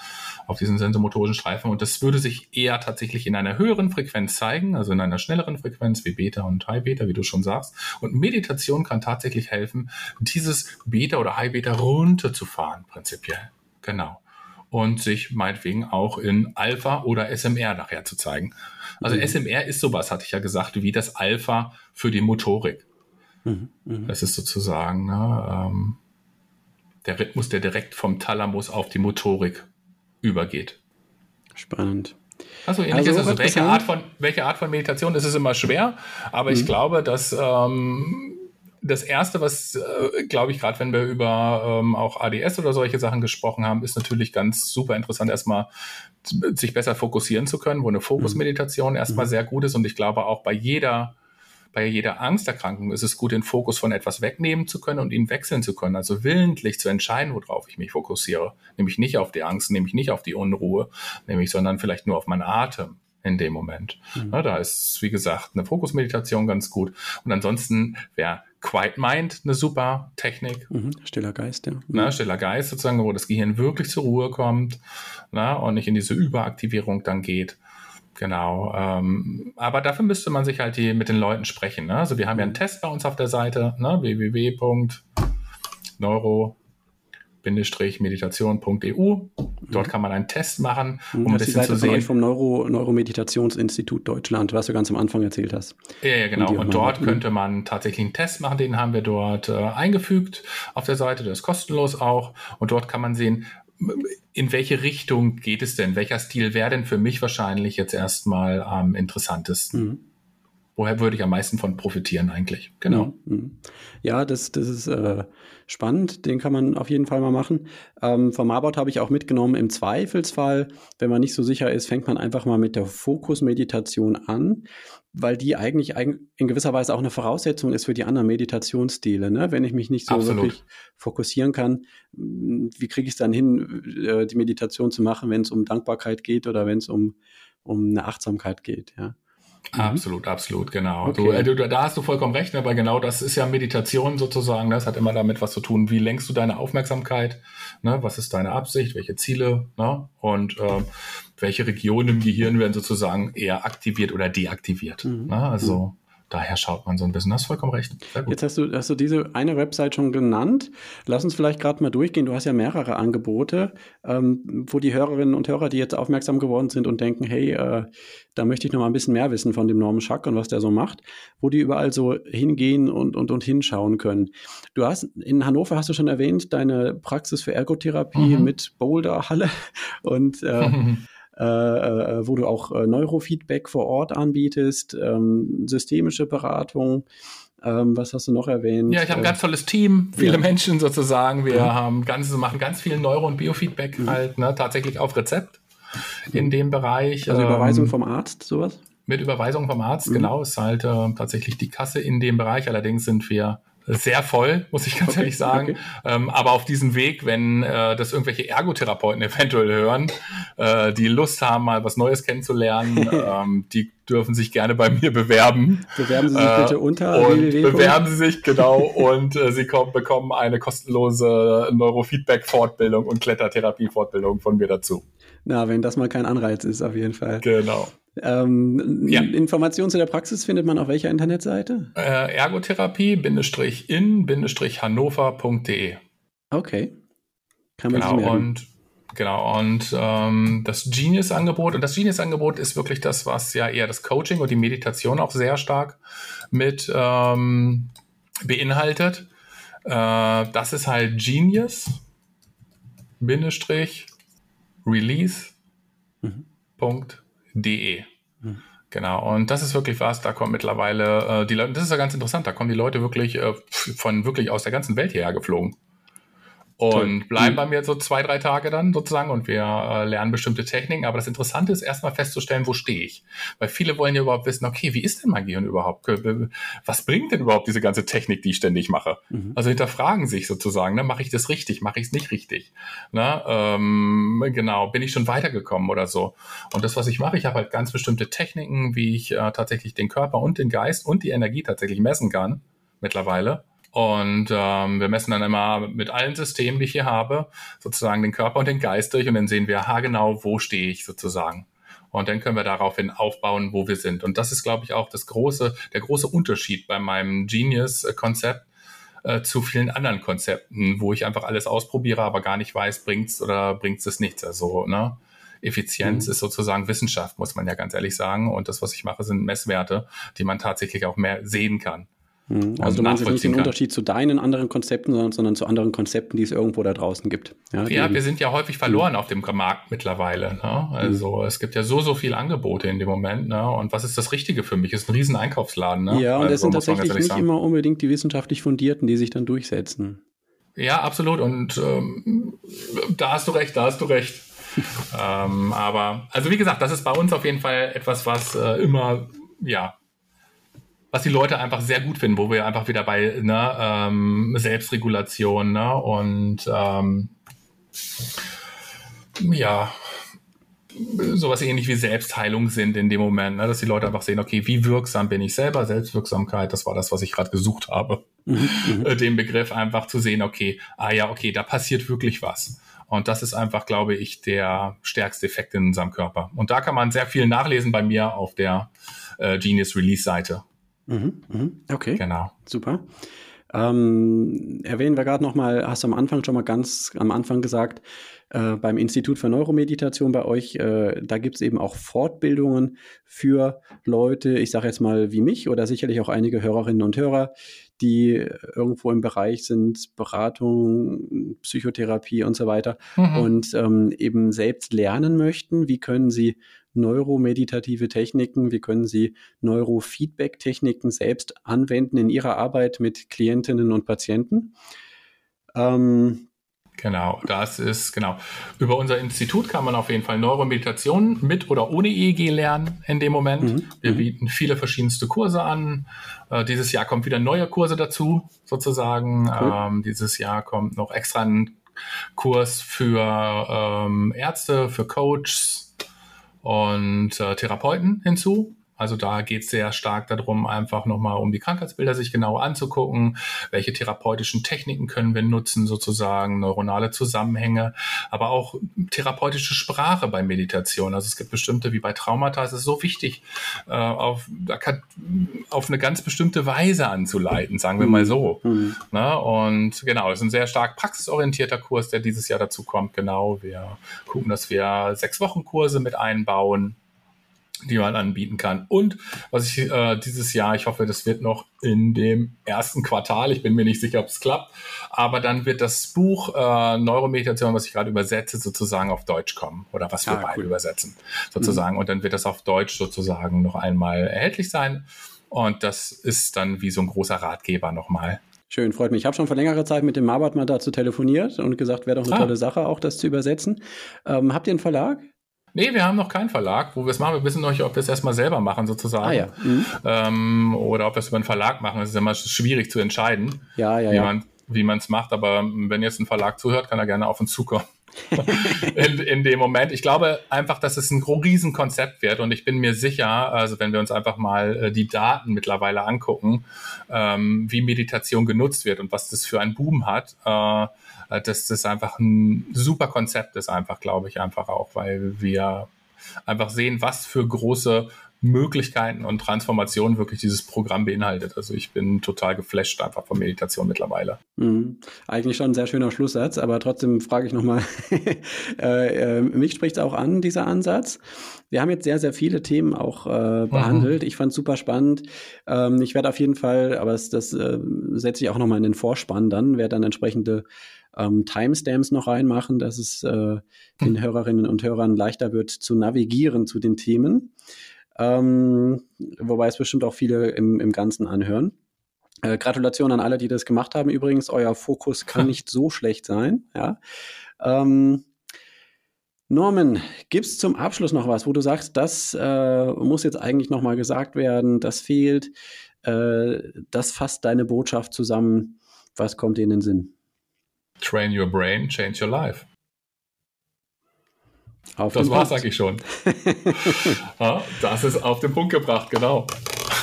S2: auf diesen sensomotorischen Streifen. Und das würde sich eher tatsächlich in einer höheren Frequenz zeigen, also in einer schnelleren Frequenz wie Beta und High Beta, wie du schon sagst. Und Meditation kann tatsächlich helfen, dieses Beta oder High Beta runterzufahren, prinzipiell. Genau und sich meinetwegen auch in Alpha oder SMR nachher zu zeigen. Also mhm. SMR ist sowas, hatte ich ja gesagt, wie das Alpha für die Motorik. Mhm. Mhm. Das ist sozusagen ne, ähm, der Rhythmus, der direkt vom Thalamus auf die Motorik übergeht.
S1: Spannend.
S2: Also ähnlich also, ist es. Welche Art, von, welche Art von Meditation ist es immer schwer, aber mhm. ich glaube, dass ähm, das Erste, was, äh, glaube ich, gerade wenn wir über ähm, auch ADS oder solche Sachen gesprochen haben, ist natürlich ganz super interessant, erstmal sich besser fokussieren zu können, wo eine Fokusmeditation mhm. erstmal mhm. sehr gut ist. Und ich glaube auch bei jeder bei jeder Angsterkrankung ist es gut, den Fokus von etwas wegnehmen zu können und ihn wechseln zu können. Also willentlich zu entscheiden, worauf ich mich fokussiere. Nämlich nicht auf die Angst, nämlich nicht auf die Unruhe, nämlich, sondern vielleicht nur auf meinen Atem in dem Moment. Mhm. Na, da ist, wie gesagt, eine Fokusmeditation ganz gut. Und ansonsten wäre Quiet Mind eine super Technik.
S1: Mhm. Stiller Geist, ja. Mhm.
S2: Na, stiller Geist sozusagen, wo das Gehirn wirklich zur Ruhe kommt na, und nicht in diese Überaktivierung dann geht. Genau. Ähm, aber dafür müsste man sich halt die, mit den Leuten sprechen. Ne? Also wir haben ja einen Test bei uns auf der Seite, ne? www.neuro meditation.eu. Dort kann man einen Test machen,
S1: um das ein bisschen zu sehen. vom Neuro, Neuromeditationsinstitut Deutschland, was du ganz am Anfang erzählt hast.
S2: Ja, ja genau. Und, und dort machen. könnte man tatsächlich einen Test machen. Den haben wir dort äh, eingefügt auf der Seite. Der ist kostenlos auch. Und dort kann man sehen, in welche Richtung geht es denn? Welcher Stil wäre denn für mich wahrscheinlich jetzt erstmal am interessantesten? Mhm. Woher würde ich am meisten von profitieren eigentlich?
S1: Genau. Mhm. Ja, das, das ist äh, spannend. Den kann man auf jeden Fall mal machen. Ähm, vom Marbot habe ich auch mitgenommen, im Zweifelsfall, wenn man nicht so sicher ist, fängt man einfach mal mit der Fokusmeditation an weil die eigentlich in gewisser Weise auch eine Voraussetzung ist für die anderen Meditationsstile. Ne? Wenn ich mich nicht so Absolut. wirklich fokussieren kann, hm, wie kriege ich es dann hin, äh, die Meditation zu machen, wenn es um Dankbarkeit geht oder wenn es um, um eine Achtsamkeit geht? Ja?
S2: Mhm. Absolut, absolut, genau. Okay. Äh, du, du, da hast du vollkommen recht, aber genau das ist ja Meditation sozusagen. Das hat immer damit was zu tun. Wie lenkst du deine Aufmerksamkeit? Ne? Was ist deine Absicht? Welche Ziele? Ne? Und äh, welche Regionen im Gehirn werden sozusagen eher aktiviert oder deaktiviert? Mhm. Ne? Also mhm daher schaut man so ein bisschen. Das ist vollkommen recht.
S1: Jetzt hast du, hast du diese eine Website schon genannt. Lass uns vielleicht gerade mal durchgehen. Du hast ja mehrere Angebote, ähm, wo die Hörerinnen und Hörer, die jetzt aufmerksam geworden sind und denken, hey, äh, da möchte ich noch mal ein bisschen mehr wissen von dem Norman Schack und was der so macht, wo die überall so hingehen und, und, und hinschauen können. Du hast, in Hannover hast du schon erwähnt, deine Praxis für Ergotherapie mhm. mit Boulderhalle und äh, äh, wo du auch äh, Neurofeedback vor Ort anbietest, ähm, systemische Beratung. Ähm, was hast du noch erwähnt?
S2: Ja, ich habe ein ganz tolles Team, viele ja. Menschen sozusagen. Wir ja. haben ganz, machen ganz viel Neuro- und Biofeedback mhm. halt, ne, tatsächlich auf Rezept in dem Bereich.
S1: Also Überweisung ähm, vom Arzt, sowas?
S2: Mit Überweisung vom Arzt, mhm. genau, ist halt äh, tatsächlich die Kasse in dem Bereich. Allerdings sind wir sehr voll, muss ich ganz okay, ehrlich sagen. Okay. Ähm, aber auf diesem Weg, wenn äh, das irgendwelche Ergotherapeuten eventuell hören, äh, die Lust haben, mal was Neues kennenzulernen, ähm, die dürfen sich gerne bei mir bewerben.
S1: Bewerben Sie sich äh, bitte unter
S2: und bewerben Sie sich genau und äh, Sie kommen, bekommen eine kostenlose Neurofeedback-Fortbildung und Klettertherapie-Fortbildung von mir dazu.
S1: Na, wenn das mal kein Anreiz ist, auf jeden Fall.
S2: Genau.
S1: Ähm, ja. Informationen zu der Praxis findet man auf welcher Internetseite?
S2: Äh, Ergotherapie-in-hannover.de.
S1: Okay.
S2: Kann man genau, und Genau, und ähm, das Genius-Angebot, und das Genius-Angebot ist wirklich das, was ja eher das Coaching und die Meditation auch sehr stark mit ähm, beinhaltet. Äh, das ist halt Genius, Bindestrich, Release, mhm. Hm. Genau, und das ist wirklich was, da kommen mittlerweile äh, die Leute, das ist ja ganz interessant, da kommen die Leute wirklich äh, von wirklich aus der ganzen Welt hierher geflogen und bleiben mhm. bei mir so zwei, drei Tage dann sozusagen und wir äh, lernen bestimmte Techniken. Aber das Interessante ist erstmal festzustellen, wo stehe ich. Weil viele wollen ja überhaupt wissen, okay, wie ist denn mein Gehirn überhaupt? Was bringt denn überhaupt diese ganze Technik, die ich ständig mache? Mhm. Also hinterfragen sich sozusagen, ne, mache ich das richtig, mache ich es nicht richtig? Ne, ähm, genau, bin ich schon weitergekommen oder so? Und das, was ich mache, ich habe halt ganz bestimmte Techniken, wie ich äh, tatsächlich den Körper und den Geist und die Energie tatsächlich messen kann mittlerweile. Und ähm, wir messen dann immer mit allen Systemen, die ich hier habe, sozusagen den Körper und den Geist durch und dann sehen wir, ha genau, wo stehe ich sozusagen. Und dann können wir daraufhin aufbauen, wo wir sind. Und das ist, glaube ich, auch das große, der große Unterschied bei meinem Genius-Konzept äh, zu vielen anderen Konzepten, wo ich einfach alles ausprobiere, aber gar nicht weiß, bringt's oder bringt's es nichts. Also, ne? Effizienz mhm. ist sozusagen Wissenschaft, muss man ja ganz ehrlich sagen. Und das, was ich mache, sind Messwerte, die man tatsächlich auch mehr sehen kann.
S1: Mhm. Also du meinst jetzt nicht den Unterschied zu deinen anderen Konzepten, sondern, sondern, zu anderen Konzepten, die es irgendwo da draußen gibt.
S2: Ja, ja wir sind ja häufig verloren mhm. auf dem Markt mittlerweile. Ne? Also mhm. es gibt ja so, so viele Angebote in dem Moment. Ne? Und was ist das Richtige für mich? Ist ein riesen Einkaufsladen. Ne?
S1: Ja, und also, das sind tatsächlich nicht sagen. immer unbedingt die wissenschaftlich Fundierten, die sich dann durchsetzen.
S2: Ja, absolut. Und ähm, da hast du recht, da hast du recht. ähm, aber, also wie gesagt, das ist bei uns auf jeden Fall etwas, was äh, immer, ja, was die Leute einfach sehr gut finden, wo wir einfach wieder bei ne, ähm, Selbstregulation ne, und ähm, ja, sowas ähnlich wie Selbstheilung sind in dem Moment, ne, dass die Leute einfach sehen, okay, wie wirksam bin ich selber? Selbstwirksamkeit, das war das, was ich gerade gesucht habe. Mhm, mhm. Äh, den Begriff einfach zu sehen, okay, ah ja, okay, da passiert wirklich was. Und das ist einfach, glaube ich, der stärkste Effekt in unserem Körper. Und da kann man sehr viel nachlesen bei mir auf der äh, Genius Release Seite.
S1: Mhm, mhm. Okay. Genau. Super. Ähm, erwähnen wir gerade nochmal, hast du am Anfang schon mal ganz am Anfang gesagt, äh, beim Institut für Neuromeditation bei euch, äh, da gibt es eben auch Fortbildungen für Leute, ich sage jetzt mal wie mich oder sicherlich auch einige Hörerinnen und Hörer, die irgendwo im Bereich sind, Beratung, Psychotherapie und so weiter mhm. und ähm, eben selbst lernen möchten. Wie können sie neuromeditative Techniken, wie können Sie Neurofeedback-Techniken selbst anwenden in Ihrer Arbeit mit Klientinnen und Patienten.
S2: Ähm, Genau, das ist genau. Über unser Institut kann man auf jeden Fall Neuromeditation mit oder ohne EEG lernen in dem Moment. Mhm. Wir mhm. bieten viele verschiedenste Kurse an. Äh, dieses Jahr kommt wieder neue Kurse dazu, sozusagen. Cool. Ähm, dieses Jahr kommt noch extra ein Kurs für ähm, Ärzte, für Coaches, und äh, Therapeuten hinzu. Also da geht es sehr stark darum, einfach nochmal um die Krankheitsbilder sich genau anzugucken, welche therapeutischen Techniken können wir nutzen, sozusagen neuronale Zusammenhänge, aber auch therapeutische Sprache bei Meditation. Also es gibt bestimmte, wie bei Traumata, es ist so wichtig, äh, auf, auf eine ganz bestimmte Weise anzuleiten, sagen wir mal so. Mhm. Na, und genau, es ist ein sehr stark praxisorientierter Kurs, der dieses Jahr dazu kommt. Genau, wir gucken, dass wir sechs Wochen Kurse mit einbauen die man anbieten kann. Und was ich äh, dieses Jahr, ich hoffe, das wird noch in dem ersten Quartal, ich bin mir nicht sicher, ob es klappt, aber dann wird das Buch äh, Neuromeditation, was ich gerade übersetze, sozusagen auf Deutsch kommen oder was wir ah, beide cool. übersetzen, sozusagen. Mhm. Und dann wird das auf Deutsch sozusagen noch einmal erhältlich sein. Und das ist dann wie so ein großer Ratgeber nochmal.
S1: Schön, freut mich. Ich habe schon vor längerer Zeit mit dem Marbert mal dazu telefoniert und gesagt, wäre doch eine ah. tolle Sache, auch das zu übersetzen. Ähm, habt ihr einen Verlag?
S2: Nee, wir haben noch keinen Verlag, wo wir es machen. Wir wissen noch nicht, ob wir es erstmal selber machen, sozusagen. Ah, ja. Mhm. Ähm, oder ob wir es über einen Verlag machen. Das ist immer schwierig zu entscheiden,
S1: ja, ja,
S2: wie man es macht. Aber wenn jetzt ein Verlag zuhört, kann er gerne auf uns zukommen. in, in dem Moment. Ich glaube einfach, dass es ein Riesenkonzept wird und ich bin mir sicher, also wenn wir uns einfach mal äh, die Daten mittlerweile angucken, ähm, wie Meditation genutzt wird und was das für einen Boom hat, äh, dass das einfach ein super Konzept ist, einfach, glaube ich, einfach auch, weil wir einfach sehen, was für große Möglichkeiten und Transformationen wirklich dieses Programm beinhaltet. Also ich bin total geflasht einfach von Meditation mittlerweile.
S1: Mhm. Eigentlich schon ein sehr schöner Schlusssatz, aber trotzdem frage ich nochmal, äh, äh, mich spricht es auch an, dieser Ansatz. Wir haben jetzt sehr, sehr viele Themen auch äh, behandelt. Mhm. Ich fand es super spannend. Ähm, ich werde auf jeden Fall, aber das, das äh, setze ich auch nochmal in den Vorspann dann, werde dann entsprechende ähm, Timestamps noch reinmachen, dass es äh, den Hörerinnen und Hörern leichter wird zu navigieren zu den Themen. Ähm, wobei es bestimmt auch viele im, im Ganzen anhören. Äh, Gratulation an alle, die das gemacht haben. Übrigens, euer Fokus kann nicht so schlecht sein. Ja. Ähm, Norman, gibt es zum Abschluss noch was, wo du sagst, das äh, muss jetzt eigentlich nochmal gesagt werden, das fehlt, äh, das fasst deine Botschaft zusammen. Was kommt dir in den Sinn?
S2: Train your brain, change your life. Auf das war's eigentlich schon. ja, das ist auf den Punkt gebracht, genau.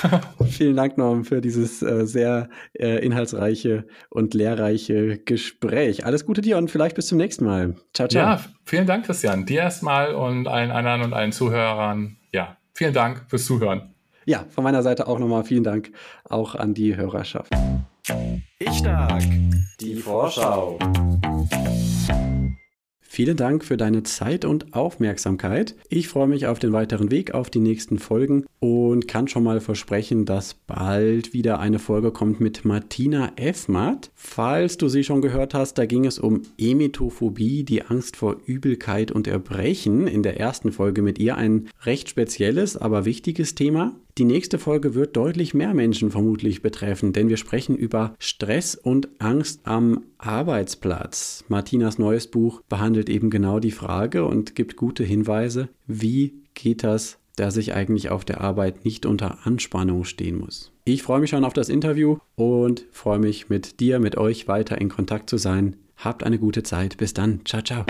S1: Vielen Dank, Norm, für dieses äh, sehr äh, inhaltsreiche und lehrreiche Gespräch. Alles Gute dir und vielleicht bis zum nächsten Mal.
S2: Ciao, ciao. Ja, vielen Dank, Christian. Dir erstmal und allen anderen und allen Zuhörern. Ja, vielen Dank fürs Zuhören.
S1: Ja, von meiner Seite auch nochmal vielen Dank auch an die Hörerschaft.
S3: Ich stark. Die Vorschau.
S1: Vielen Dank für deine Zeit und Aufmerksamkeit. Ich freue mich auf den weiteren Weg, auf die nächsten Folgen und kann schon mal versprechen, dass bald wieder eine Folge kommt mit Martina Effmatt. Falls du sie schon gehört hast, da ging es um Emetophobie, die Angst vor Übelkeit und Erbrechen. In der ersten Folge mit ihr ein recht spezielles, aber wichtiges Thema. Die nächste Folge wird deutlich mehr Menschen vermutlich betreffen, denn wir sprechen über Stress und Angst am Arbeitsplatz. Martinas neues Buch behandelt eben genau die Frage und gibt gute Hinweise, wie geht das, dass ich eigentlich auf der Arbeit nicht unter Anspannung stehen muss. Ich freue mich schon auf das Interview und freue mich mit dir, mit euch weiter in Kontakt zu sein. Habt eine gute Zeit. Bis dann. Ciao, ciao.